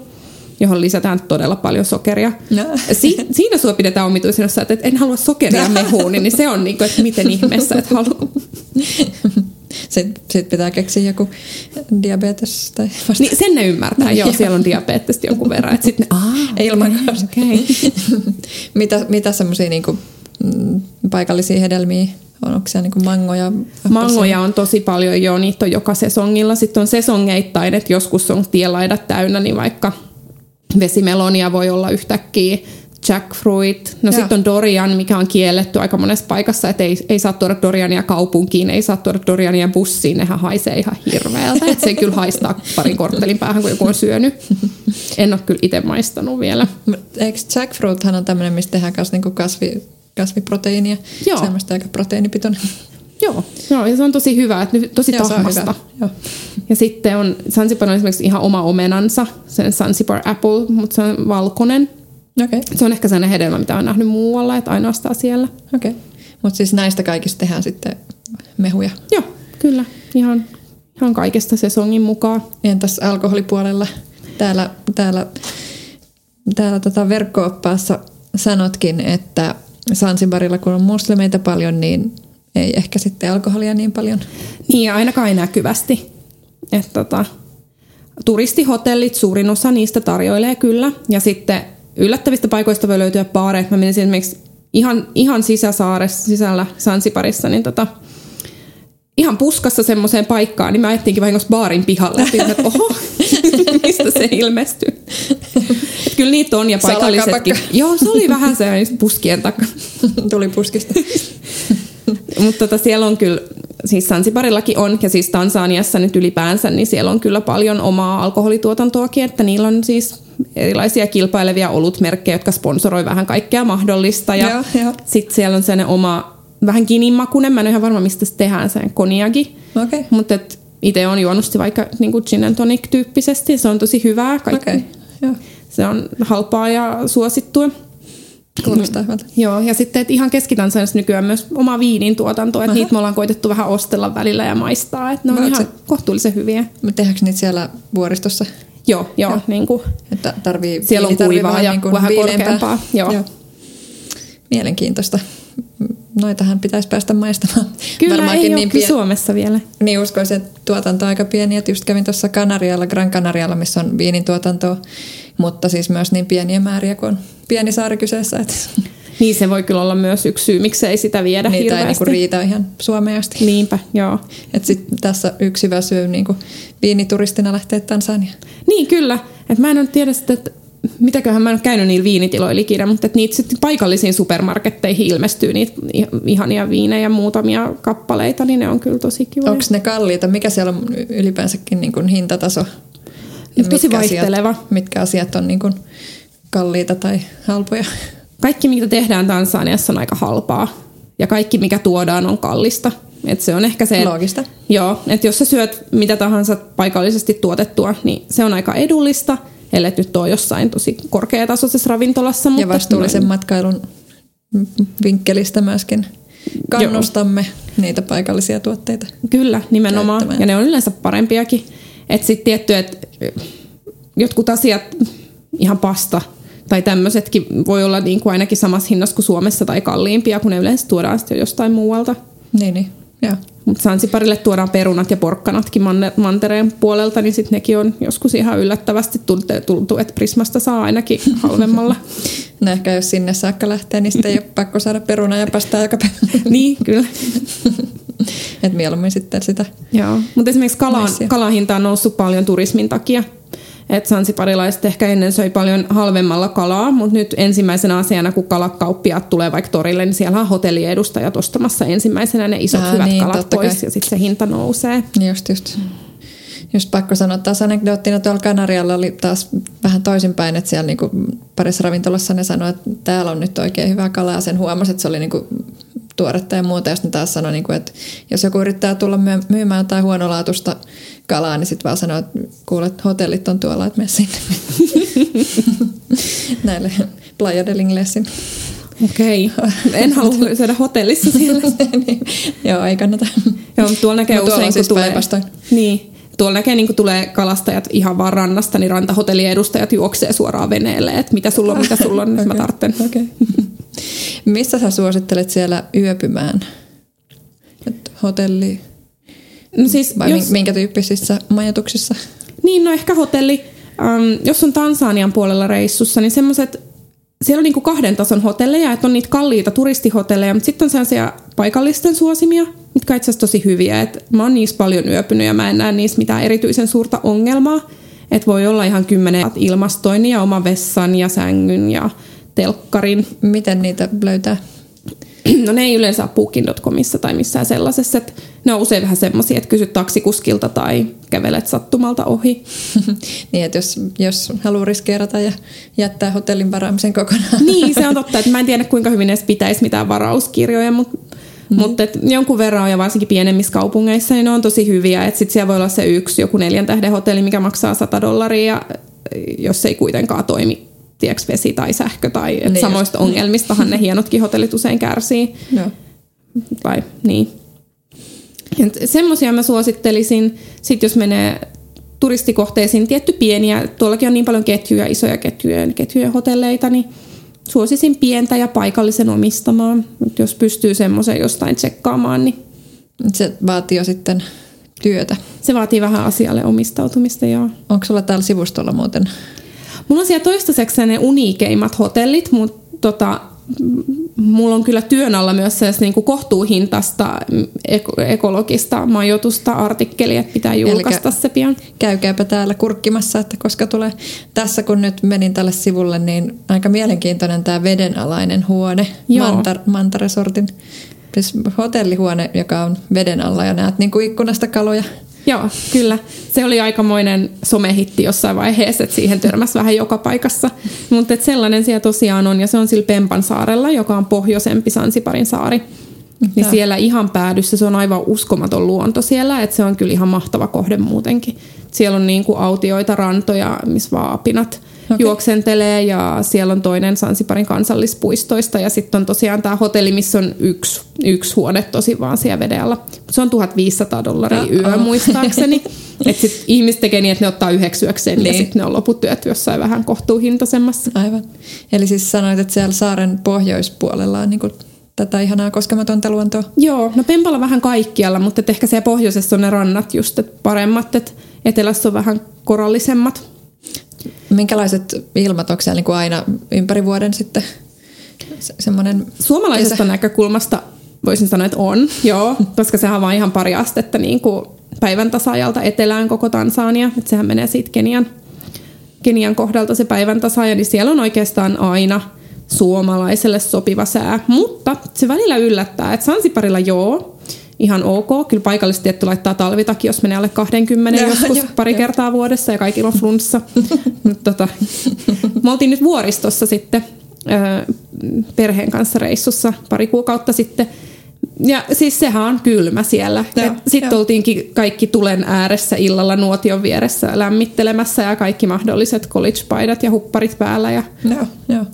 johon lisätään todella paljon sokeria. No. Si- siinä sua pidetään omituisena, että en halua sokeria mehuun, niin se on niinku, että miten ihmeessä et halua. Sitten sit pitää keksiä joku diabetes tai vasta. Niin, sen ne ymmärtää, joo, siellä on diabetesta jonkun verran. Että sitten ne, ilman okay. mitä, mitä semmoisia niinku, mm, paikallisia hedelmiä on, onko siellä niinku mangoja? Mangoja on tosi paljon, joo, niitä on joka sesongilla. Sitten on sesongeittain, että joskus on tielaidat täynnä, niin vaikka vesimelonia voi olla yhtäkkiä jackfruit. No sitten on Dorian, mikä on kielletty aika monessa paikassa, että ei, ei saa tuoda Doriania kaupunkiin, ei saa tuoda Doriania bussiin, nehän haisee ihan hirveältä. että se kyllä haistaa parin korttelin päähän, kun joku on syönyt. En ole kyllä itse maistanut vielä. Eikö jackfruithan on tämmöinen, mistä tehdään myös niinku kasvi, kasviproteiinia? Joo. Semmoista aika proteiinipitoinen. Joo, joo, ja se on tosi hyvä, että tosi Joo, tahmasta. Ja sitten on, Sansipar on esimerkiksi ihan oma omenansa, sen Sansipar Apple, mutta se on valkoinen. Okay. Se on ehkä sellainen hedelmä, mitä on nähnyt muualla, että ainoastaan siellä. Okei. Okay. Mutta siis näistä kaikista tehdään sitten mehuja? Joo, kyllä. Ihan, ihan kaikesta sesongin mukaan. Entäs alkoholipuolella? Täällä, täällä, täällä tota verkko-oppaassa sanotkin, että Sansibarilla kun on muslimeita paljon, niin ei ehkä sitten alkoholia niin paljon. Niin, ainakaan näkyvästi. Että tota, turistihotellit, suurin osa niistä tarjoilee kyllä. Ja sitten yllättävistä paikoista voi löytyä baareja. Mä menisin esimerkiksi ihan, ihan sisäsaaressa, sisällä Sansiparissa, niin tota, ihan puskassa semmoiseen paikkaan, niin mä ajattiinkin vahingossa baarin pihalle. Että oho, (laughs) mistä se ilmestyy. Et kyllä niitä on ja paikallisetkin. Joo, se oli vähän se puskien takana. Tuli puskista. (laughs) Mutta tota, siellä on kyllä, siis Sansiparillakin on, ja siis Tansaniassa nyt ylipäänsä, niin siellä on kyllä paljon omaa alkoholituotantoakin, että niillä on siis erilaisia kilpailevia olutmerkkejä, jotka sponsoroi vähän kaikkea mahdollista. Ja sitten siellä on sellainen oma, vähän kinimakunen, mä en ole ihan varma mistä se tehdään, sen koniagi. Okay. Mutta itse on juonut vaikka niin kuin gin and tonic tyyppisesti, se on tosi hyvää. Kaikki. Okay. Joo. Se on halpaa ja suosittua. Kuulostaa hyvältä. Joo, ja sitten että ihan keskitansaniassa nykyään myös oma viinin tuotanto, että Aha. niitä me ollaan koitettu vähän ostella välillä ja maistaa, että ne on Mä ihan se... kohtuullisen hyviä. Tehdäänkö niitä siellä vuoristossa? Joo, joo. joo. Niin kuin, että tarvii, siellä on kuivaa ja niin vähän korkeampaa. Joo. joo. Mielenkiintoista. Noitahan pitäisi päästä maistamaan. Kyllä Varmaankin ei niin pien... Suomessa vielä. Niin uskoisin, että tuotanto on aika pieni. Että just kävin tuossa Kanarialla, Gran Canarialla, missä on viinin tuotantoa, mutta siis myös niin pieniä määriä, kun on pieni saari kyseessä. Että Niin se voi kyllä olla myös yksi syy, miksei sitä viedä ei hirveästi. niinku riitä ihan Suomeen asti. Niinpä, joo. Et sit tässä yksi väsyy niinku viinituristina lähtee Tansania. Niin kyllä, että mä en ole tiedä sitä, että mitäköhän mä en ole käynyt niillä viinitiloilla ikinä, mutta että niitä sitten paikallisiin supermarketteihin ilmestyy niitä ihania viinejä, muutamia kappaleita, niin ne on kyllä tosi kivoja. Onko ne kalliita? Mikä siellä on ylipäänsäkin niinku hintataso? Ja Tosi mitkä vaihteleva. Asiat, mitkä asiat on niinku kalliita tai halpoja? Kaikki, mitä tehdään Tansaniassa, on aika halpaa. Ja kaikki, mikä tuodaan, on kallista. Et se on ehkä se, Loogista. Joo, että jos sä syöt mitä tahansa paikallisesti tuotettua, niin se on aika edullista, ellei nyt ole jossain tosi korkeatasoisessa ravintolassa. Mutta Ja vastuullisen matkailun vinkkelistä myöskin kannustamme niitä paikallisia tuotteita. Kyllä, nimenomaan. käyttämään. Ja ne on yleensä parempiakin. Että sitten tietty, että jotkut asiat, ihan pasta tai tämmöisetkin voi olla niin kuin ainakin samassa hinnassa kuin Suomessa tai kalliimpia, kun ne yleensä tuodaan sitten jo jostain muualta. Niin, niin. Mutta Sansiparille tuodaan perunat ja porkkanatkin mantereen puolelta, niin sitten nekin on joskus ihan yllättävästi tultu, että Prismasta saa ainakin (laughs) halvemmalla. No ehkä jos sinne saakka lähtee, niin sitten ei ole pakko saada peruna ja pastaa joka päivä. (laughs) niin, kyllä. (laughs) Et mieluummin sitten sitä. Joo, mutta esimerkiksi kalan, kalan hinta on noussut paljon turismin takia. Et sansiparilaiset ehkä ennen söi paljon halvemmalla kalaa, mutta nyt ensimmäisenä asiana, kun kalakauppiaat tulee vaikka torille, niin siellä on hotelliedustajat ostamassa ensimmäisenä ne isot Aa, hyvät niin, kalat pois kai. ja sitten se hinta nousee. Just, just. Just pakko sanoa taas anekdoottina tuolla Kanarialla oli taas vähän toisinpäin, että siellä niinku parissa ravintolassa ne sanoi, että täällä on nyt oikein hyvää kalaa ja sen huomasi, että se oli niinku tuoretta ja muuta. Ja sitten taas sanoi, niinku, että jos joku yrittää tulla myy- myymään jotain huonolaatuista kalaa, niin sitten vaan sanoo, että kuulet, hotellit on tuolla, että mene sinne. (laughs) Näille Playa del Inglesin. Okei, en halua (laughs) syödä hotellissa siellä. (laughs) niin, joo, ei kannata. Joo, tuolla näkee Mut tuolla usein, on kun siis tulee... Niin, tuolla näkee, niin kun tulee kalastajat ihan vaan rannasta, niin rantahotellien edustajat juoksee suoraan veneelle, että mitä sulla on, mitä sulla on, nyt mä tartten. okei. Missä sä suosittelet siellä yöpymään? Et hotelli No siis, vai jos, minkä tyyppisissä majoituksissa? Niin, no ehkä hotelli. Um, jos on Tansanian puolella reissussa, niin semmoiset, siellä on niinku kahden tason hotelleja, että on niitä kalliita turistihotelleja, mutta sitten on sellaisia paikallisten suosimia, mitkä on itse asiassa tosi hyviä. Et mä oon niissä paljon yöpynyt ja mä en näe niissä mitään erityisen suurta ongelmaa. Että voi olla ihan kymmenen ilmastoinnin ja oma vessan ja sängyn ja telkkarin. Miten niitä löytää? (clears throat) No ne ei yleensä ole booking.comissa tai missään sellaisessa. Että ne on usein vähän semmoisia, että kysyt taksikuskilta tai kävelet sattumalta ohi. (laughs) niin, että jos, jos haluaa riskeerata ja jättää hotellin varaamisen kokonaan. Niin, se on totta, että mä en tiedä (laughs) kuinka hyvin edes pitäisi mitään varauskirjoja, mutta mm. mutta jonkun verran on ja varsinkin pienemmissä kaupungeissa, niin ne on tosi hyviä. Että sit siellä voi olla se yksi, joku neljän tähden hotelli, mikä maksaa 100 dollaria, jos ei kuitenkaan toimi tiedätkö, vesi tai sähkö tai et Niin samoista just. ongelmistahan ne hienotkin hotellit usein kärsii. Joo. Tai niin. Semmoisia mä suosittelisin. Sitten jos menee turistikohteisiin, tietty pieniä, tuollakin on niin paljon ketjuja, isoja ketjuja, ketjuja hotelleita, niin suosisin pientä ja paikallisen omistamaa. Mut jos pystyy semmoisen jostain tsekkaamaan, niin Se vaatii jo sitten työtä. se vaatii vähän asialle omistautumista. Joo. Onko sulla täällä sivustolla muuten? Mulla on siellä toistaiseksi ne uniikeimmat hotellit, mutta tota, mulla on kyllä työn alla myös sellaista niin kohtuuhintasta mm, eko- ekologista majoitusta artikkelia, että pitää julkaista se pian. Käykääpä täällä kurkkimassa, että koska tulee tässä, kun nyt menin tälle sivulle, niin aika mielenkiintoinen tämä vedenalainen huone, Joo. Manta, Manta Resortin siis hotellihuone, joka on veden alla ja näet niin kuin ikkunasta kaloja. Joo, kyllä. Se oli aikamoinen somehitti jossain vaiheessa, että siihen törmäsi vähän joka paikassa. Mutta sellainen siellä tosiaan on, ja se on sillä Pempan saarella, joka on pohjoisempi Sansiparin saari. Niin Joo. siellä ihan päädyssä se on aivan uskomaton luonto siellä, että se on kyllä ihan mahtava kohde muutenkin. Siellä on niin kuin autioita, rantoja, missä vaan apinat. Okay. juoksentelee ja siellä on toinen Sansiparin kansallispuistoista ja sitten on tosiaan tämä hotelli, missä on yksi, yksi huone tosi vaan siellä veden alla. Se on 1500 dollaria Ah, yö oh. muistaakseni. (laughs) että sitten ihmiset tekee niin, että ne ottaa yhdeksi yökseen niin. ja sitten ne on loput työt jossain vähän kohtuuhintaisemmassa. Aivan. Eli siis sanoit, että siellä saaren pohjoispuolella on niin kuin tätä ihanaa koskematonta luontoa. Joo, no Pempalla vähän kaikkialla, mutta ehkä siellä pohjoisessa on ne rannat just et paremmat, että etelässä on vähän korallisemmat. Minkälaiset ilmat onko siellä niin kuin aina ympäri vuoden sitten? se, semmoinen Suomalaisesta kesä. näkökulmasta voisin sanoa, että on, joo, koska sehän on vaan ihan pari astetta niin kuin päivän tasaajalta etelään koko Tansania, että sehän menee siitä Kenian, Kenian kohdalta se päivän tasaaja, niin siellä on oikeastaan aina suomalaiselle sopiva sää, mutta se välillä yllättää, että Sansiparilla joo, ihan ok. Kyllä paikallisesti tietty laittaa talvitaki, jos menee alle 20 (laughs) Joo, joskus joo, pari joo. kertaa vuodessa ja kaikilla on flunssa. (laughs) Mut tota, me oltiin nyt vuoristossa sitten ö, perheen kanssa reissussa pari kuukautta sitten. Ja siis sehän on kylmä siellä. Sitten oltiinkin kaikki tulen ääressä illalla nuotion vieressä lämmittelemässä ja kaikki mahdolliset college-paidat ja hupparit päällä. Ja Joo, joo.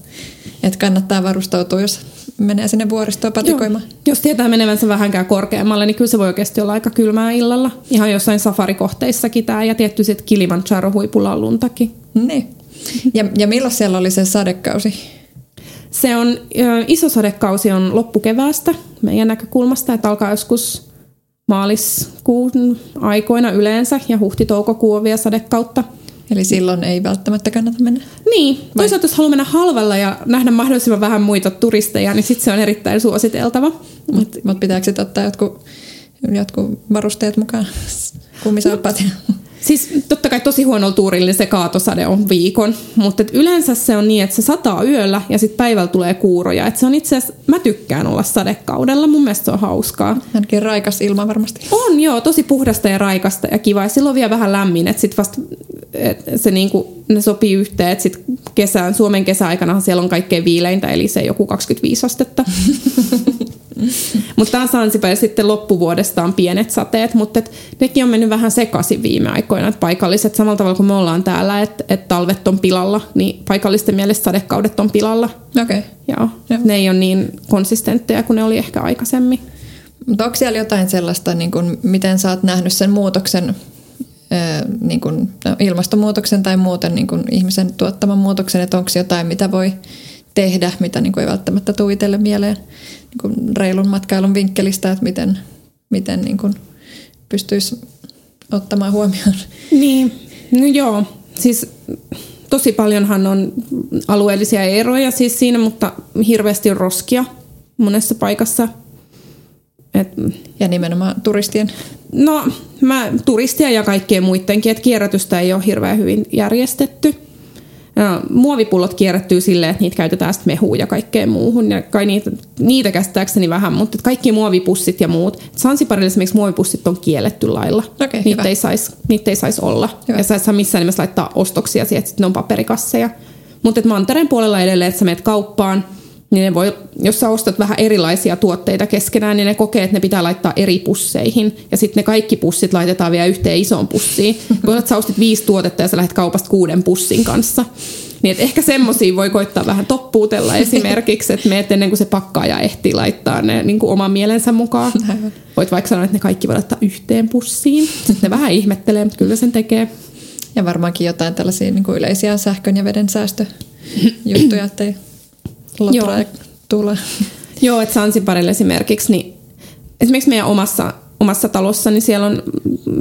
Että kannattaa varustautua, jos menee sinne vuoristoon patikoimaan. Jos tietää menevänsä vähänkään korkeammalle, niin kyllä se voi oikeasti olla aika kylmää illalla. Ihan jossain safarikohteissakin tämä ja tietty sitten Kilimanjaro huipulla on luntakin. Niin. Ja, ja milloin siellä oli se sadekausi? Se on, iso sadekausi on loppukeväästä meidän näkökulmasta, että alkaa joskus maaliskuun aikoina yleensä ja huhti-toukokuu on vielä sadekautta. Eli silloin ei välttämättä kannata mennä. Niin, toisaalta jos haluaa mennä halvalla ja nähdä mahdollisimman vähän muita turisteja, niin sitten se on erittäin suositeltava. Mutta mut pitääkö sit ottaa jotkut, jotkut varusteet mukaan? Kumisaappaat. ja- Siis totta kai tosi huonolla tuurilla niin se kaatosade on viikon, mutta et yleensä se on niin, että se sataa yöllä ja sitten päivällä tulee kuuroja. Et se on itse asiassa, mä tykkään olla sadekaudella, mun mielestä se on hauskaa. Ainakin raikas ilma varmasti. On joo, tosi puhdasta ja raikasta ja kiva. Ja silloin on vielä vähän lämmin, että sit vasta et se niinku, ne sopii yhteen, että sit kesään, Suomen kesäaikana siellä on kaikkein viileintä, eli se joku 25 astetta. (laughs) mutta taas Sansipa sitten loppuvuodesta on pienet sateet, mutta nekin on mennyt vähän sekaisin viime aikoina. Et paikalliset samalla tavalla kuin me ollaan täällä, että et talvet on pilalla, niin paikallisten mielestä sadekaudet on pilalla. Okei. Okay. Joo. Joo. Ne ei ole niin konsistentteja kuin ne oli ehkä aikaisemmin. Mutta onko siellä jotain sellaista, niin kun, miten sä oot nähnyt sen muutoksen, niin kun, no, ilmastonmuutoksen tai muuten niin kun ihmisen tuottaman muutoksen, että onko jotain, mitä voi tehdä, mitä niin kun ei välttämättä tule itselle mieleen niin kun reilun matkailun vinkkelistä, että miten, miten niin kun pystyisi ottamaan huomioon. Niin, no joo. Siis tosi paljonhan on alueellisia eroja siis siinä, mutta hirveästi on roskia monessa paikassa. Et, Ja nimenomaan turistien. no, mä turistia ja kaikkien muidenkin, että kierrätystä ei ole hirveän hyvin järjestetty. Muovipullot kierrättyy silleen, että niitä käytetään sitten mehuun ja kaikkeen muuhun. Ja kai niitä, niitä käsittääkseni vähän, mutta kaikki muovipussit ja muut. Sansiparilla esimerkiksi muovipussit on kielletty lailla. Okei, niitä, hyvä. ei sais, niitä ei saisi olla. Hyvä. Ja sä et saa missään nimessä laittaa ostoksia siihen, että ne on paperikasseja. Mutta mantereen puolella edelleen, että sä menet kauppaan, niin ne voi, jos sä ostat vähän erilaisia tuotteita keskenään, niin ne kokee, että ne pitää laittaa eri pusseihin. Ja sitten ne kaikki pussit laitetaan vielä yhteen isoon pussiin. Että sä ostit viisi tuotetta ja sä lähdet kaupasta kuuden pussin kanssa. Niin ehkä semmoisia voi koittaa vähän toppuutella (laughs) esimerkiksi, että meet ennen kuin se pakkaaja ehtii laittaa ne niin kuin oman mielensä mukaan. Voit vaikka sanoa, että ne kaikki voi laittaa yhteen pussiin. Sitten ne vähän ihmettelee, mutta kyllä sen tekee. Ja varmaankin jotain tällaisia niin kuin yleisiä sähkön ja veden säästöjuttuja, ettei lotra Joo. tule. (laughs) Joo, että Sansibarilla esimerkiksi, niin esimerkiksi meidän omassa, omassa talossa, niin siellä on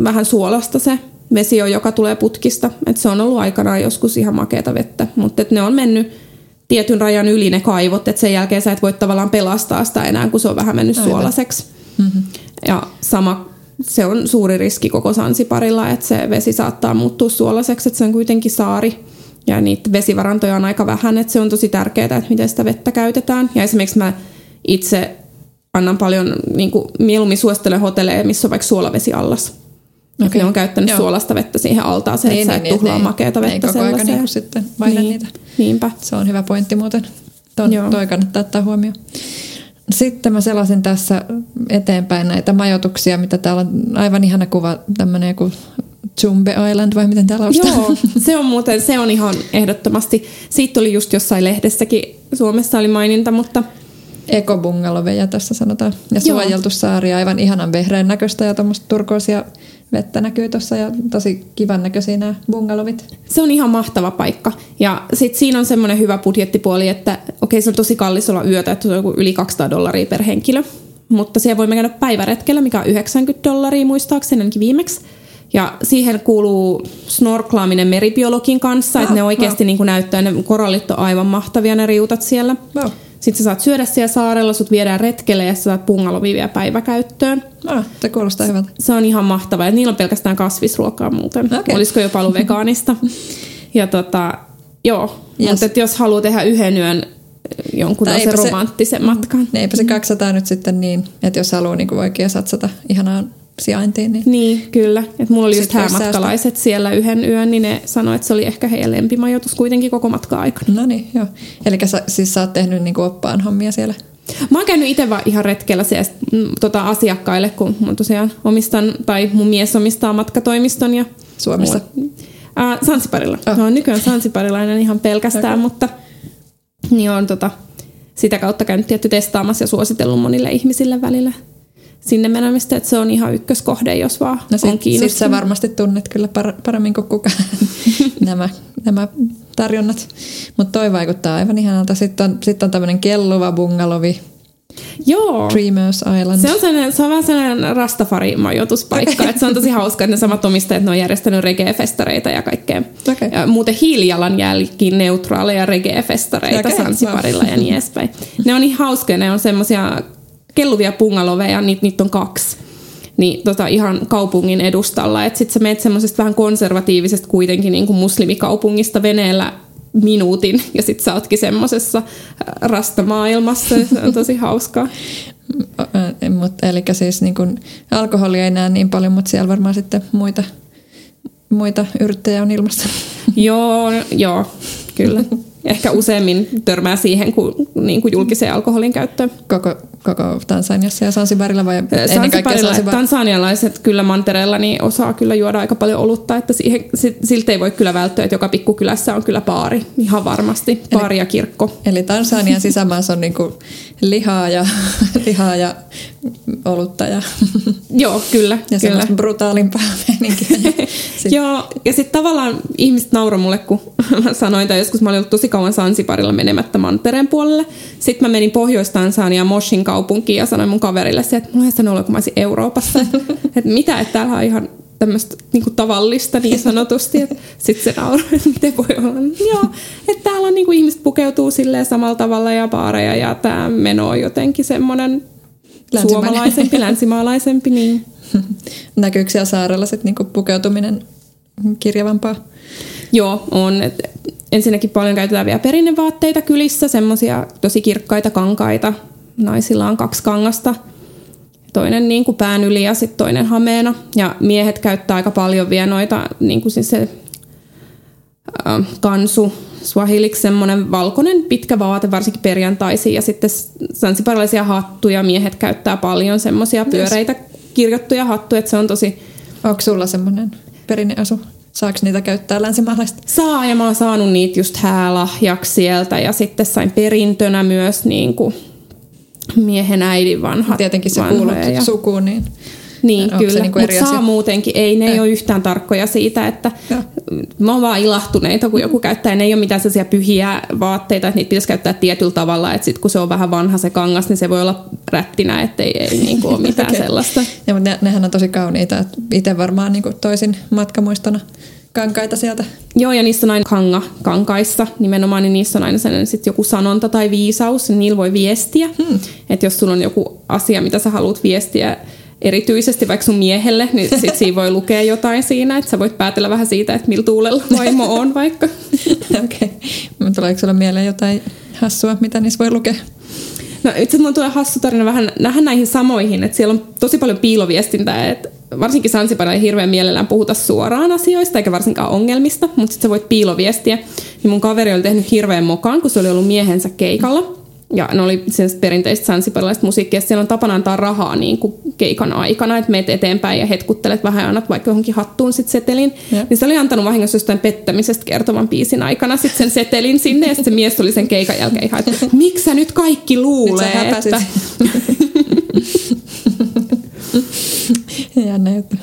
vähän suolasta se vesi, on, joka tulee putkista. Et se on ollut aikanaan joskus ihan makeata vettä, mutta ne on mennyt tietyn rajan yli ne kaivot, että sen jälkeen sä et voi tavallaan pelastaa sitä enää, kun se on vähän mennyt Aivan. suolaiseksi. Mm-hmm. Ja sama, se on suuri riski koko Sansiparilla, että se vesi saattaa muuttua suolaiseksi, että se on kuitenkin saari. Ja niitä vesivarantoja on aika vähän, että se on tosi tärkeää, että miten sitä vettä käytetään. Ja esimerkiksi mä itse annan paljon, niin kuin, mieluummin suosittelen hotelleja, missä on vaikka suolavesiallas. Okay. Ne on käyttänyt Joo. suolasta vettä siihen altaaseen, että sä et tuhlaa ei- makeata ei vettä koko aika sellaiseen. niin sitten vaihda niin, niitä. Niinpä. Se on hyvä pointti muuten. Ton, Joo. toi kannattaa ottaa huomioon. Sitten mä selasin tässä eteenpäin näitä majoituksia, mitä täällä on aivan ihana kuva, tämmöinen joku Jumbe Island vai miten täällä on? Joo, se on muuten, se on ihan ehdottomasti. Siitä oli just jossain lehdessäkin, Suomessa oli maininta, mutta Ekobungaloveja tässä sanotaan. Ja Joo. suojeltu saari, aivan ihanan vehreän näköistä ja tuommoista turkoosia vettä näkyy tuossa ja tosi kivan näköisiä nämä bungalovit. se on ihan mahtava paikka. Ja sitten siinä on semmoinen hyvä budjettipuoli, että okei se on tosi kallis olla yötä, että se on joku yli 200 dollaria per henkilö. Mutta siellä voi käydä päiväretkellä, mikä on 90 dollaria muistaakseni ainakin viimeksi. Ja siihen kuuluu snorklaaminen meribiologin kanssa, että Ah, ne oikeasti wow. niin näyttää, ne korallit on aivan mahtavia ne riutat siellä. Wow. Sitten sä saat syödä siellä saarella, sut viedään retkelle ja sä saat pungalovi vielä päiväkäyttöön. Ah, se kuulostaa hyvältä. Se on ihan mahtavaa. Ja niillä on pelkästään kasvisruokaa muuten. Okei. Olisiko jopa ollut vegaanista. (laughs) ja tota, joo. Yes. Mutta jos haluaa tehdä yhden yön jonkun tällaisen eipä se- romanttisen matkan. Eipä se 200 nyt sitten niin, että jos haluaa niin oikein satsata ihanaan sijaintiin, niin Niin, kyllä. Et mulla oli just Sitten voisi häämatkalaiset siellä yhden yön, niin ne sanoi, että se oli ehkä heidän lempimajoitus kuitenkin koko matka aikana. no niin, joo. Eli sä, siis sä oot tehnyt niin oppaan hommia siellä. Mä oon käynyt itse vaan ihan retkellä siellä mm, tota, asiakkaille, kun mä tosiaan omistan, tai mun mies omistaa matkatoimiston ja Suomessa? Ää, Sansiparilla. Ah. Oh. Mä oon nykyään sansiparilainen ihan pelkästään, okay. mutta niin on tota, sitä kautta käynyt tietty testaamassa ja suositellut monille ihmisille välillä sinne menemistä, että se on ihan ykköskohde, jos vaan No on sit, sit kiinnostunut. sä varmasti tunnet kyllä par, paremmin kuin kukaan (laughs) nämä, nämä tarjonnat. Mutta toi vaikuttaa aivan ihanalta. Sitten on, sit on tämmöinen kelluva bungalovi, Joo. Dreamers Island. Se on, sellainen, se on vähän sellainen Rastafari-majoituspaikka. (laughs) Okay. se on tosi hauska, että ne samat omistajat ne on järjestänyt reggae-festareita ja kaikkea. Okei. Ja muuten hiilijalanjälkiin neutraaleja reggae-festareita okay. Sansiparilla ja niin edespäin. Ne on niin hauskoja, ne on semmoisia kelluvia pungaloveja, niitä, niitä on kaksi. Niin tota, ihan kaupungin edustalla. Että sit sä meet semmoisesta vähän konservatiivisesta kuitenkin niin kuin muslimikaupungista veneellä minuutin ja sit sä ootkin semmosessa äh, rastamaailmassa. Se on tosi hauskaa. (laughs) Mut, eli siis niin kun, alkoholia ei näe niin paljon, mutta siellä varmaan sitten muita, muita yrttejä on ilmassa. (laughs) Joo, joo, kyllä. (laughs) Ehkä useammin törmää siihen kuin, niin kuin julkiseen alkoholin käyttöön. Koko, koko Tansaniassa ja Sansibarilla vai ennen kaikkea Sansibar? tansanialaiset kyllä mantereella niin osaa kyllä juoda aika paljon olutta, että siihen, si- siltä ei voi kyllä välttyä, että joka pikkukylässä on kyllä baari, ihan varmasti, baari ja kirkko. Eli Tansanian sisämaassa on niinku lihaa ja, (laughs) lihaa ja olutta ja, (laughs) Joo, kyllä, ja kyllä. brutaalimpaa meininkiä. Ja (laughs) sit, Joo, ja sitten tavallaan ihmiset nauroi mulle, kun (laughs) mä sanoin, tai joskus mä olin ollut tosi kauan Sansiparilla menemättä mantereen puolelle. Sitten mä menin Pohjois-Tansaniaan Moshin kaupunkiin ja sanoin mun kaverille se, että mulla ei sanonut olla, kun mä olisin Euroopassa. että mitä, että täällä on ihan tämmöistä niinku tavallista niin sanotusti. Sitten se nauroi, että miten voi olla. Joo, että täällä on niinku ihmiset pukeutuu silleen samalla tavalla ja baareja ja tämä meno on jotenkin semmoinen. Suomalaisempi, länsimaalaisempi. Niin. (laughs) Näkyykö siellä saarella sit niinku pukeutuminen kirjavampaa? Joo, on. Et ensinnäkin paljon käytetään vielä perinnevaatteita kylissä, semmoisia tosi kirkkaita kankaita. Naisilla on kaksi kangasta. Toinen niin kuin pään yli ja sitten toinen hameena. Ja miehet käyttää aika paljon vielä noita, niin kuin siis se kansu, swahiliksi semmoinen valkoinen pitkä vaate, varsinkin perjantaisin. Ja sitten sansiparilaisia hattuja miehet käyttää paljon, semmoisia pyöreitä kirjottuja hattuja, että se on tosi Onko sulla semmoinen perinneasu? Saako niitä käyttää länsimaalaista? Saa ja mä oon saanut niitä just häälahjaksi sieltä ja sitten sain perintönä myös niin kuin miehen äidin vanhat Tietenkin se kuuluu ja- sukuun, niin Niin, Onko kyllä, niinku mutta saa muutenkin. Ei, ne ei ole yhtään tarkkoja siitä, että Joo. mä oon vaan ilahtuneita, kun joku käyttää. Ne ei ole mitään sellaisia pyhiä vaatteita, että niitä pitäisi käyttää tietyllä tavalla, että sit kun se on vähän vanha se kangas, niin se voi olla rättinä, että ei, ei (laughs) niinku ole mitään Okei. sellaista. Ja, mutta ne, nehän on tosi kauniita. Itse varmaan niin toisin matkamuistona kankaita sieltä. Joo, ja niissä on aina kanga, kankaissa nimenomaan, niin niissä on aina sellainen sit joku sanonta tai viisaus, niin niillä voi viestiä. Hmm. Että jos sulla on joku asia, mitä sä haluat viestiä erityisesti vaikka sun miehelle, niin sit (laughs) siinä voi lukea jotain siinä, että sä voit päätellä vähän siitä, että millä tuulella vaimo on vaikka. (laughs) Okei. Okay. Tuleeko sulla mieleen jotain hassua, mitä niissä voi lukea? No itse asiassa mulla tulee hassu tarina vähän nähdä näihin samoihin, että siellä on tosi paljon piiloviestintää, että varsinkin Sansiparilla ei hirveän mielellään puhuta suoraan asioista eikä varsinkaan ongelmista, mutta sitten sä voit piiloviestiä. Niin mun kaveri oli tehnyt hirveän mokaan, kun se oli ollut miehensä keikalla. Ja ne oli perinteistä sansiparilaista musiikkia. Siellä on tapana antaa rahaa niin kuin keikan aikana, että meet eteenpäin ja hetkuttelet vähän ja annat vaikka johonkin hattuun sit setelin. Jep. Niin se oli antanut vahingossa jostain pettämisestä kertovan biisin aikana sit sen setelin sinne ja se mies oli sen keikan jälkeen ihan, että miksi sä nyt kaikki Nyt luulee, häpäsit. että... (laughs) Jännä juttu.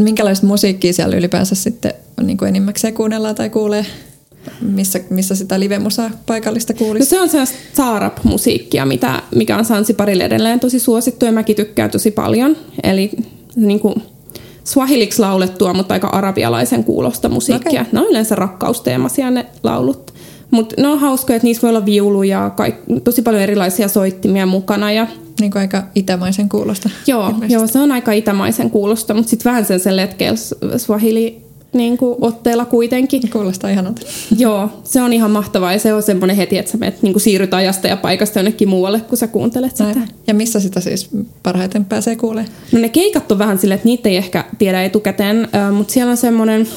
(laughs) Minkälaista musiikkia siellä ylipäänsä sitten niin kuin enimmäkseen kuunnellaan tai kuulee? Missä, missä sitä live-musaa paikallista No kuulisi? se on sellaista saarap-musiikkia, mitä, mikä on Sansiparille edelleen tosi suosittu ja mäkin tykkään tosi paljon. Eli niin kuin swahiliksi laulettua, mutta aika arabialaisen kuulosta musiikkia. Okei. Ne on yleensä rakkausteemaisia ne laulut. Mutta ne on hauskoja, että niissä voi olla viuluja, kaik- tosi paljon erilaisia soittimia mukana. Ja, niin kuin aika itämaisen kuulosta. Joo, joo se on aika itämaisen kuulosta, mutta sitten vähän sen, sen letkeellä swahili niin kuin otteella kuitenkin. Kuulostaa ihanalta. Joo, se on ihan mahtavaa ja se on semmoinen heti, että sä menet, niin kuin siirryt ajasta ja paikasta jonnekin muualle, kun sä kuuntelet sitä. Näin. Ja missä sitä siis parhaiten pääsee kuulemaan? No ne keikat on vähän silleen, että niitä ei ehkä tiedä etukäteen, mutta siellä on semmoinen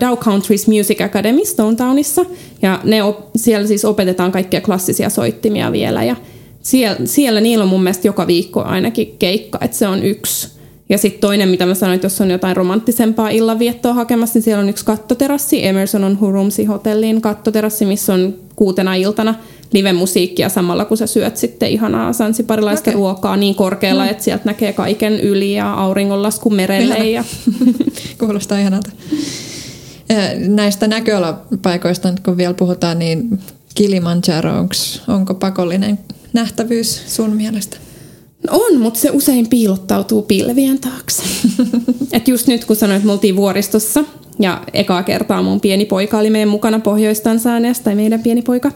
Dow Countries Music Academy Stonetownissa ja ne op- siellä siis opetetaan kaikkia klassisia soittimia vielä ja siellä, siellä niillä on mun mielestä joka viikko ainakin keikka, että se on yksi ja sitten toinen, mitä mä sanoin, että jos on jotain romanttisempaa illanviettoa hakemassa, niin siellä on yksi kattoterassi. Emerson on Hurumsi hotellin kattoterassi, missä on kuutena iltana live-musiikkia samalla, kun sä syöt sitten ihanaa sansiparilaista okay. ruokaa niin korkealla, no. että sieltä näkee kaiken yli ja auringonlasku merelle. Ja... (laughs) Kuulostaa ihanalta. Näistä näköalapaikoista, kun vielä puhutaan, niin Kilimanjaro, onko pakollinen nähtävyys sun mielestä? On, mutta se usein piilottautuu pilvien taakse. (laughs) Et just nyt kun sanoit, että me oltiin vuoristossa ja ekaa kertaa mun pieni poika oli meidän mukana Pohjois-Tansaniasta, tai meidän pieni poika,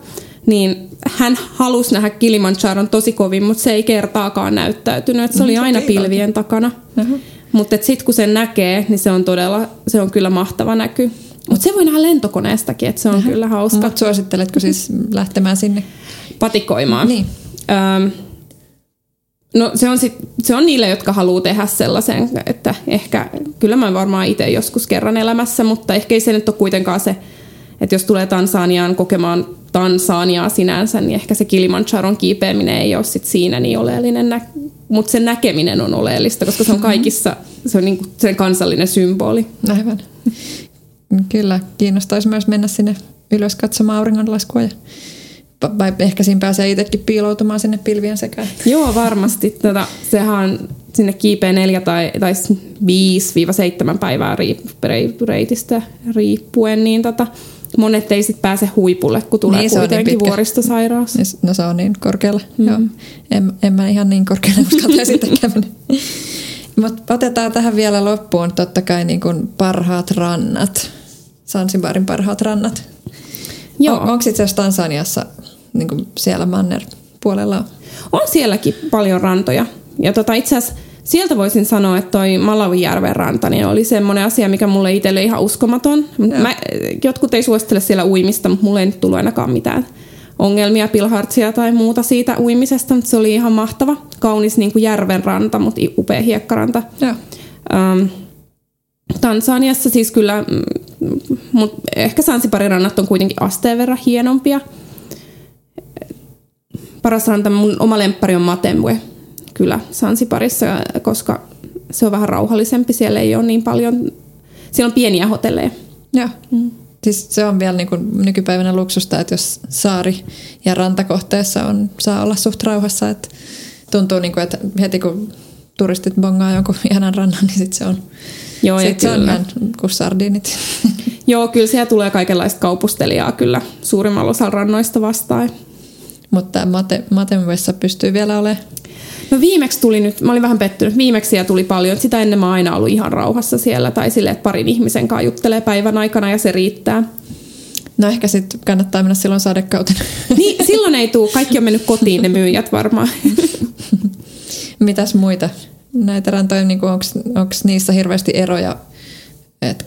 niin hän halusi nähdä Kilimanjaron tosi kovin, mutta se ei kertaakaan näyttäytynyt. Et se oli aina pilvien takana. Uh-huh. Mutta sitten kun sen näkee, niin se on todella, se on kyllä mahtava näky. Mutta se voi nähdä lentokoneestakin, että se on uh-huh. kyllä hauska. Mutta suositteletko siis lähtemään sinne? Patikoimaan. Niin. Öm, No se on, sit, se on niille, jotka haluaa tehdä sellaisen, että ehkä, kyllä mä varmaan itse joskus kerran elämässä, mutta ehkä ei se nyt ole kuitenkaan se, että jos tulee Tansaniaan kokemaan Tansaniaa sinänsä, niin ehkä se Kilimanjaron kiipeäminen ei ole sit siinä niin oleellinen, nä- mutta sen näkeminen on oleellista, koska se on kaikissa, se on niinku sen kansallinen symboli. Aivan. Kyllä, kiinnostaisi myös mennä sinne ylös katsomaan auringonlaskua ja vai ehkä siinä pääsee itsekin piiloutumaan sinne pilvien sekaan. Joo, varmasti. Tätä, sehän sinne kiipeä neljä tai, tai 5-7 päivää reitistä riippuen, niin tota, monet ei sit pääse huipulle, kun tulee niin, kuitenkin niin vuoristosairaus. No se on niin korkealla. Mm. Joo. En, en mä ihan niin korkealla uskaltaisi (laughs) sitäkään Mutta otetaan tähän vielä loppuun totta kai niin kuin parhaat rannat. Sansibarin parhaat rannat. Joo. On, onko itse asiassa Tansaniassa niin kuin siellä manner puolella on? sielläkin paljon rantoja. Ja tota, itse asiassa sieltä voisin sanoa, että toi Malavijärven ranta niin oli semmoinen asia, mikä mulle itselle ihan uskomaton. Mä, jotkut ei suosittele siellä uimista, mutta mulle ei nyt tullut ainakaan mitään ongelmia, pilhartsia tai muuta siitä uimisesta, mutta se oli ihan mahtava, kaunis niin kuin järven ranta, mutta upea hiekkaranta. Um, Tansaniassa siis kyllä, mm, mutta ehkä Sansiparin rannat on kuitenkin asteen verran hienompia paras ranta, mun oma lemppari on Matemwe kyllä Sansiparissa, koska se on vähän rauhallisempi. Siellä ei ole niin paljon, siellä on pieniä hotelleja. Joo. Mm. Siis se on vielä niin kuin nykypäivänä luksusta, että jos saari ja rantakohteessa on, saa olla suht rauhassa, että tuntuu niin kuin, että heti kun turistit bongaa jonkun (laughs) ihanan rannan, niin sit se on, Joo, sit se kyllä. on ihan kuin sardinit. (laughs) Joo, kyllä siellä tulee kaikenlaista kaupustelijaa kyllä suurimmalla osalla rannoista vastaan. Mutta Mate, Matemvessa pystyy vielä olemaan. No viimeksi tuli nyt, mä olin vähän pettynyt, viimeksi siellä tuli paljon. Sitä ennen mä aina ollut ihan rauhassa siellä tai silleen, että parin ihmisen kanssa juttelee päivän aikana ja se riittää. No ehkä sitten kannattaa mennä silloin sadekautena. (laughs) Niin, silloin ei tule. Kaikki on mennyt kotiin ne myyjät varmaan. (laughs) Mitäs muita näitä rantoja, niin onko niissä hirveästi eroja, että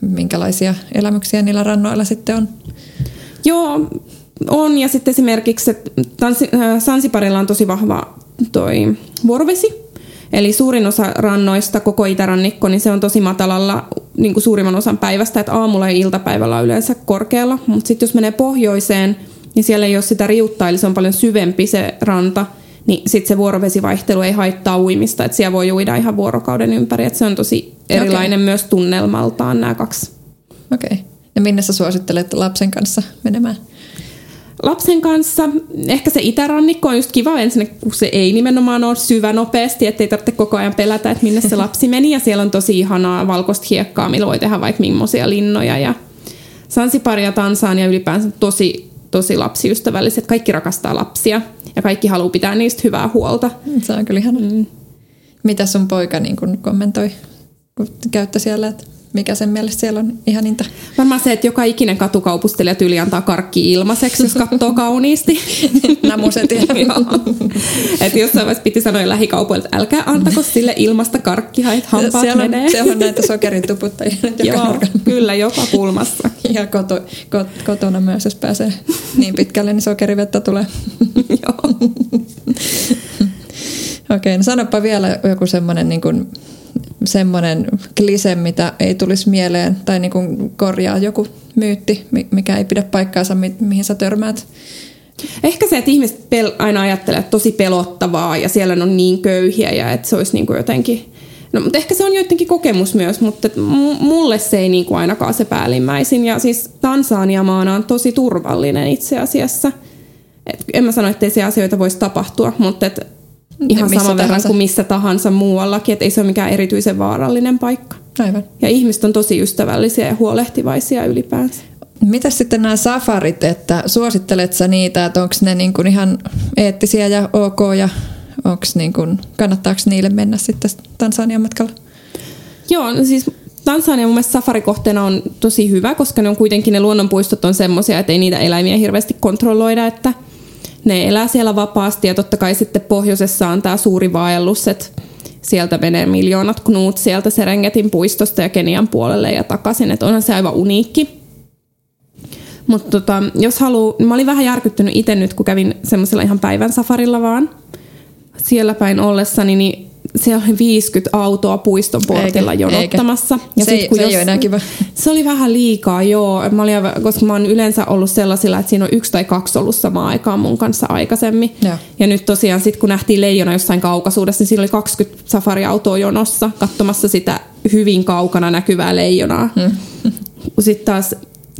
minkälaisia elämyksiä niillä rannoilla sitten on? Joo, on, ja sitten esimerkiksi tanssi, äh, Sansiparilla on tosi vahva toi vuorovesi, eli suurin osa rannoista, koko itärannikko, niin se on tosi matalalla niin kuin suurimman osan päivästä, että aamulla ja iltapäivällä on yleensä korkealla, mutta sitten jos menee pohjoiseen, niin siellä ei ole sitä riuttaa, eli se on paljon syvempi se ranta, niin sitten se vuorovesivaihtelu ei haittaa uimista, että siellä voi uida ihan vuorokauden ympäri, että se on tosi erilainen okay. myös tunnelmaltaan nämä kaksi. Okei. Okay. Ja minne sä suosittelet lapsen kanssa menemään? Lapsen kanssa. Ehkä se itärannikko on just kiva ensinnäkin, kun se ei nimenomaan ole syvä nopeasti, ettei tarvitse koko ajan pelätä, että minne se (laughs) lapsi meni. Ja siellä on tosi ihanaa valkoista hiekkaa, millä voi tehdä vaikka millaisia linnoja. Ja Sansipari ja Tansania ylipäänsä tosi, tosi lapsiystävälliset. Kaikki rakastaa lapsia ja kaikki haluaa pitää niistä hyvää huolta. Se on kyllä ihana. Mm. Mitä sun poika niin kun kommentoi, kun käyttä siellä, että mikä sen mielestä siellä on ihaninta. Varmaan se, että joka ikinen katukaupustelija tyyli antaa karkki ilmaiseksi, jos katsoo kauniisti. (laughs) Namuset (laughs) Että jossain vaiheessa piti sanoa lähikaupoilta, että älkää antako sille ilmasta karkkia, että hampaat siellä on, menee. Siellä on näitä sokerituputtajia (laughs) Joo, kyllä, joka kulmassa. Ja koto, kot, kotona myös, jos pääsee niin pitkälle, niin sokerivettä tulee. Joo. Okei, no sanoppa vielä joku semmoinen niin kuin, semmoinen klise, mitä ei tulisi mieleen, tai niin kuin korjaa joku myytti, mikä ei pidä paikkaansa, mi- mihin sä törmäät. Ehkä se, että ihmiset pel- aina ajattelee, että tosi pelottavaa ja siellä on niin köyhiä ja että se olisi niin kuin jotenkin... No, mutta ehkä se on joidenkin kokemus myös, mutta mulle se ei niin kuin ainakaan se päällimmäisin. Ja siis Tansania maana on tosi turvallinen itse asiassa. Et en mä sano, että ei se asioita voisi tapahtua, mutta et ihan sama verran kuin missä tahansa muuallakin, että ei se ole mikään erityisen vaarallinen paikka. Aivan. Ja ihmiset on tosi ystävällisiä ja huolehtivaisia ylipäänsä. Mitä sitten nämä safarit, että suosittelet sä niitä, että onko ne niin kuin ihan eettisiä ja ok ja onks niin kuin, kannattaako niille mennä sitten Tansanian matkalla? Joo, no siis Tansania mun mielestä safarikohteena on tosi hyvä, koska ne on kuitenkin ne luonnonpuistot on semmoisia, että ei niitä eläimiä hirveästi kontrolloida, että ne elää siellä vapaasti ja totta kai sitten pohjoisessa on tämä suuri vaellus, että sieltä menee miljoonat knuut sieltä Serengetin puistosta ja Kenian puolelle ja takaisin, että onhan se aivan uniikki. Mutta tota, jos haluaa, mä olin vähän järkyttynyt itse nyt, kun kävin semmoisella ihan päivän safarilla vaan siellä päin ollessani, niin siellä oli 50 autoa puiston portilla eikä, jonottamassa. Eikä. Ja se, sit, kun se jos, ei ole enää kiva. Se oli vähän liikaa, joo. Mä olin, koska mä oon yleensä ollut sellaisilla, että siinä on yksi tai kaksi ollut samaan aikaan mun kanssa aikaisemmin. Ja, ja nyt tosiaan sit kun nähtiin leijona jossain kaukaisuudessa, niin siinä oli 20 safariautoa jonossa katsomassa sitä hyvin kaukana näkyvää leijonaa. Hmm. Sitten taas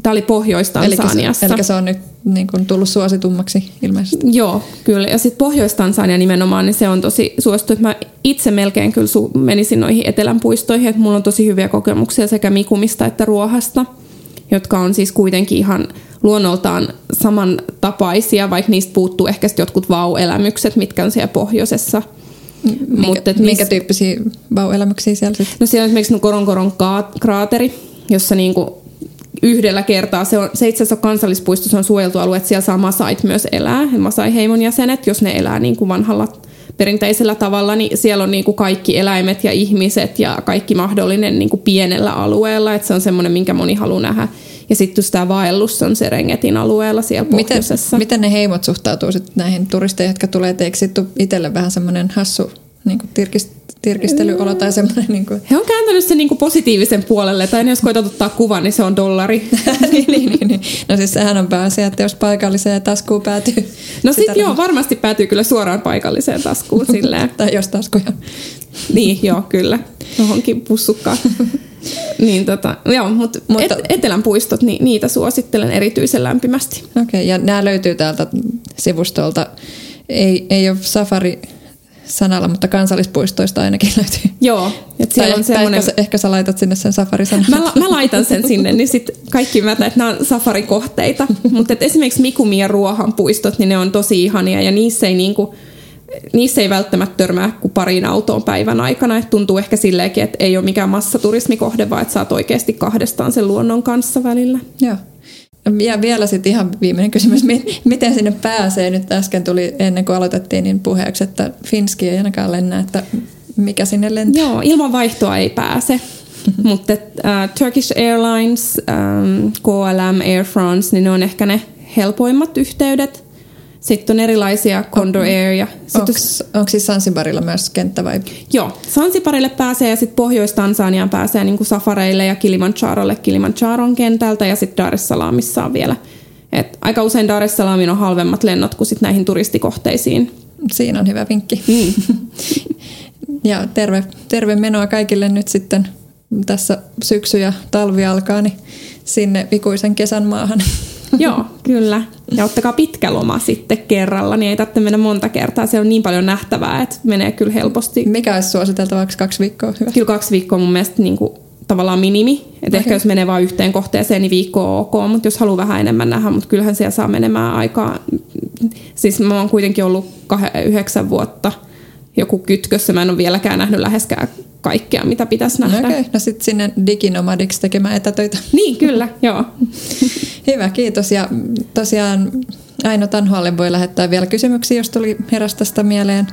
Tämä oli Pohjois-Tansaniassa. Eli, se on nyt niin kuin tullut suositummaksi ilmeisesti. Joo, kyllä. Ja sitten Pohjois-Tansania nimenomaan, niin se on tosi suosittu. Että mä itse melkein kyllä su- menisin noihin etelän puistoihin, että mulla on tosi hyviä kokemuksia sekä Mikumista että Ruohasta, jotka on siis kuitenkin ihan luonnoltaan samantapaisia, vaikka niistä puuttuu ehkä jotkut vauelämykset, mitkä on siellä pohjoisessa. Minkä, Mutta, minkä niistä, tyyppisiä vauelämyksiä siellä sitten? No siellä on esimerkiksi Koronkoron kraateri, jossa niinku yhdellä kertaa. Se, on, se itse asiassa kansallispuisto, se on suojeltu alue, että siellä saa Masait myös elää. Masai-heimon jäsenet, jos ne elää niin kuin vanhalla perinteisellä tavalla, niin siellä on niin kuin kaikki eläimet ja ihmiset ja kaikki mahdollinen niin kuin pienellä alueella. Että se on semmoinen, minkä moni haluaa nähdä. Ja sitten tämä vaellus on Serengetin alueella siellä pohjoisessa. Miten, miten ne heimot suhtautuu sitten näihin turisteihin, jotka tulee? Eikö sitten itselle vähän semmoinen hassu niin kuin tirkist, tirkistelyolo tai semmoinen. Niin kuin. He on kääntänyt sen niin kuin positiivisen puolelle, tai jos koetat ottaa kuvan, niin se on dollari. (laughs) niin, niin, niin, niin. No siis sehän on pääasia, että jos paikalliseen taskuun päätyy. No sitten joo, varmasti päätyy kyllä suoraan paikalliseen taskuun (laughs) silleen. tai jos taskuja. niin, joo, kyllä. Johonkin pussukkaan. (laughs) niin tota, joo, mut mutta et, Etelän puistot, niin niitä suosittelen erityisen lämpimästi. Okei, okay, ja nämä löytyy täältä sivustolta. Ei, ei ole safari sanalla, mutta kansallispuistoista ainakin (laughs) löytyy. Joo. Et siellä on semmoinen... ehkä, ehkä sä laitat sinne sen safarisanan. Mä, mä laitan sen sinne, niin sitten kaikki mä että nämä on safarikohteita. (laughs) mutta esimerkiksi Mikumi ja Ruohan puistot, niin ne on tosi ihania ja niissä ei niinku, niissä ei välttämättä törmää kuin pariin autoon päivän aikana. Et tuntuu ehkä silleenkin, että ei ole mikään massaturismikohde, vaan että saat oikeasti kahdestaan sen luonnon kanssa välillä. Joo. Ja vielä sitten ihan viimeinen kysymys, miten sinne pääsee? Nyt äsken tuli ennen kuin aloitettiin niin puheeksi, että Finski ei ainakaan lennä, että mikä sinne lentää? Joo, ilman vaihtoa ei pääse. (laughs) Mutta uh, Turkish Airlines, um, KLM, Air France, niin ne on ehkä ne helpoimmat yhteydet. Sitten on erilaisia Condor Air. Ja onko, onko siis Sansibarilla myös kenttä vai? Joo, Sansibarille pääsee ja sitten Pohjois-Tansaniaan pääsee niin kuin safareille ja Kilimanjarolle Kilimanjaron kentältä ja sitten Dar es Salaamissa on vielä. Et aika usein Dar es Salaamin on halvemmat lennot kuin sit näihin turistikohteisiin. Siinä on hyvä vinkki. Mm. (laughs) ja terve, terve menoa kaikille nyt sitten tässä syksy ja talvi alkaa, niin sinne ikuisen kesän maahan. (laughs) Joo, kyllä. Ja ottakaa pitkä loma sitten kerralla, niin ei tarvitse mennä monta kertaa. Se on niin paljon nähtävää, että menee kyllä helposti. Mikä olisi suositeltavaksi kaksi viikkoa? Hyvä. Kyllä kaksi viikkoa mun mielestä niin kuin, tavallaan minimi. Et okay. Ehkä jos menee vain yhteen kohteeseen, niin viikko on ok, mutta jos haluaa vähän enemmän nähdä, mutta kyllähän siellä saa menemään aikaa. Siis mä oon kuitenkin ollut kah- yhdeksän vuotta joku kytkössä. Mä en ole vieläkään nähnyt läheskään kaikkea, mitä pitäisi nähdä. Okei, okay. no sitten sinne diginomadiksi tekemään etätöitä. (laughs) Niin, kyllä, joo. Hyvä, kiitos. Ja tosiaan Aino Tanhualle voi lähettää vielä kysymyksiä, jos tuli herästä mieleen,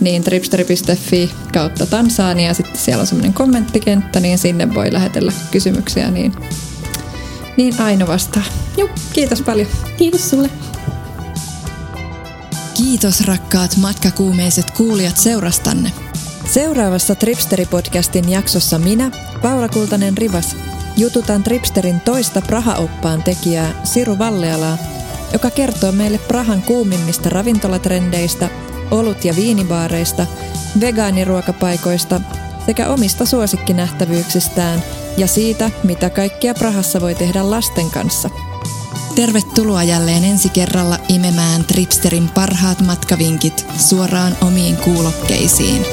niin tripsteri.fi kautta Tansania. Sitten siellä on semmoinen kommenttikenttä, niin sinne voi lähetellä kysymyksiä, niin, niin Aino vastaa. Joo, kiitos paljon. Kiitos sulle. Kiitos rakkaat matkakuumeiset kuulijat seurastanne. Seuraavassa Tripsteri-podcastin jaksossa minä, Paula Kultanen Rivas, jututan Tripsterin toista Praha-oppaan tekijää Siru Vallealaa, joka kertoo meille Prahan kuumimmista ravintolatrendeistä, olut- ja viinibaareista, vegaaniruokapaikoista sekä omista suosikkinähtävyyksistään ja siitä, mitä kaikkia Prahassa voi tehdä lasten kanssa. Tervetuloa jälleen ensi kerralla imemään Tripsterin parhaat matkavinkit suoraan omiin kuulokkeisiin.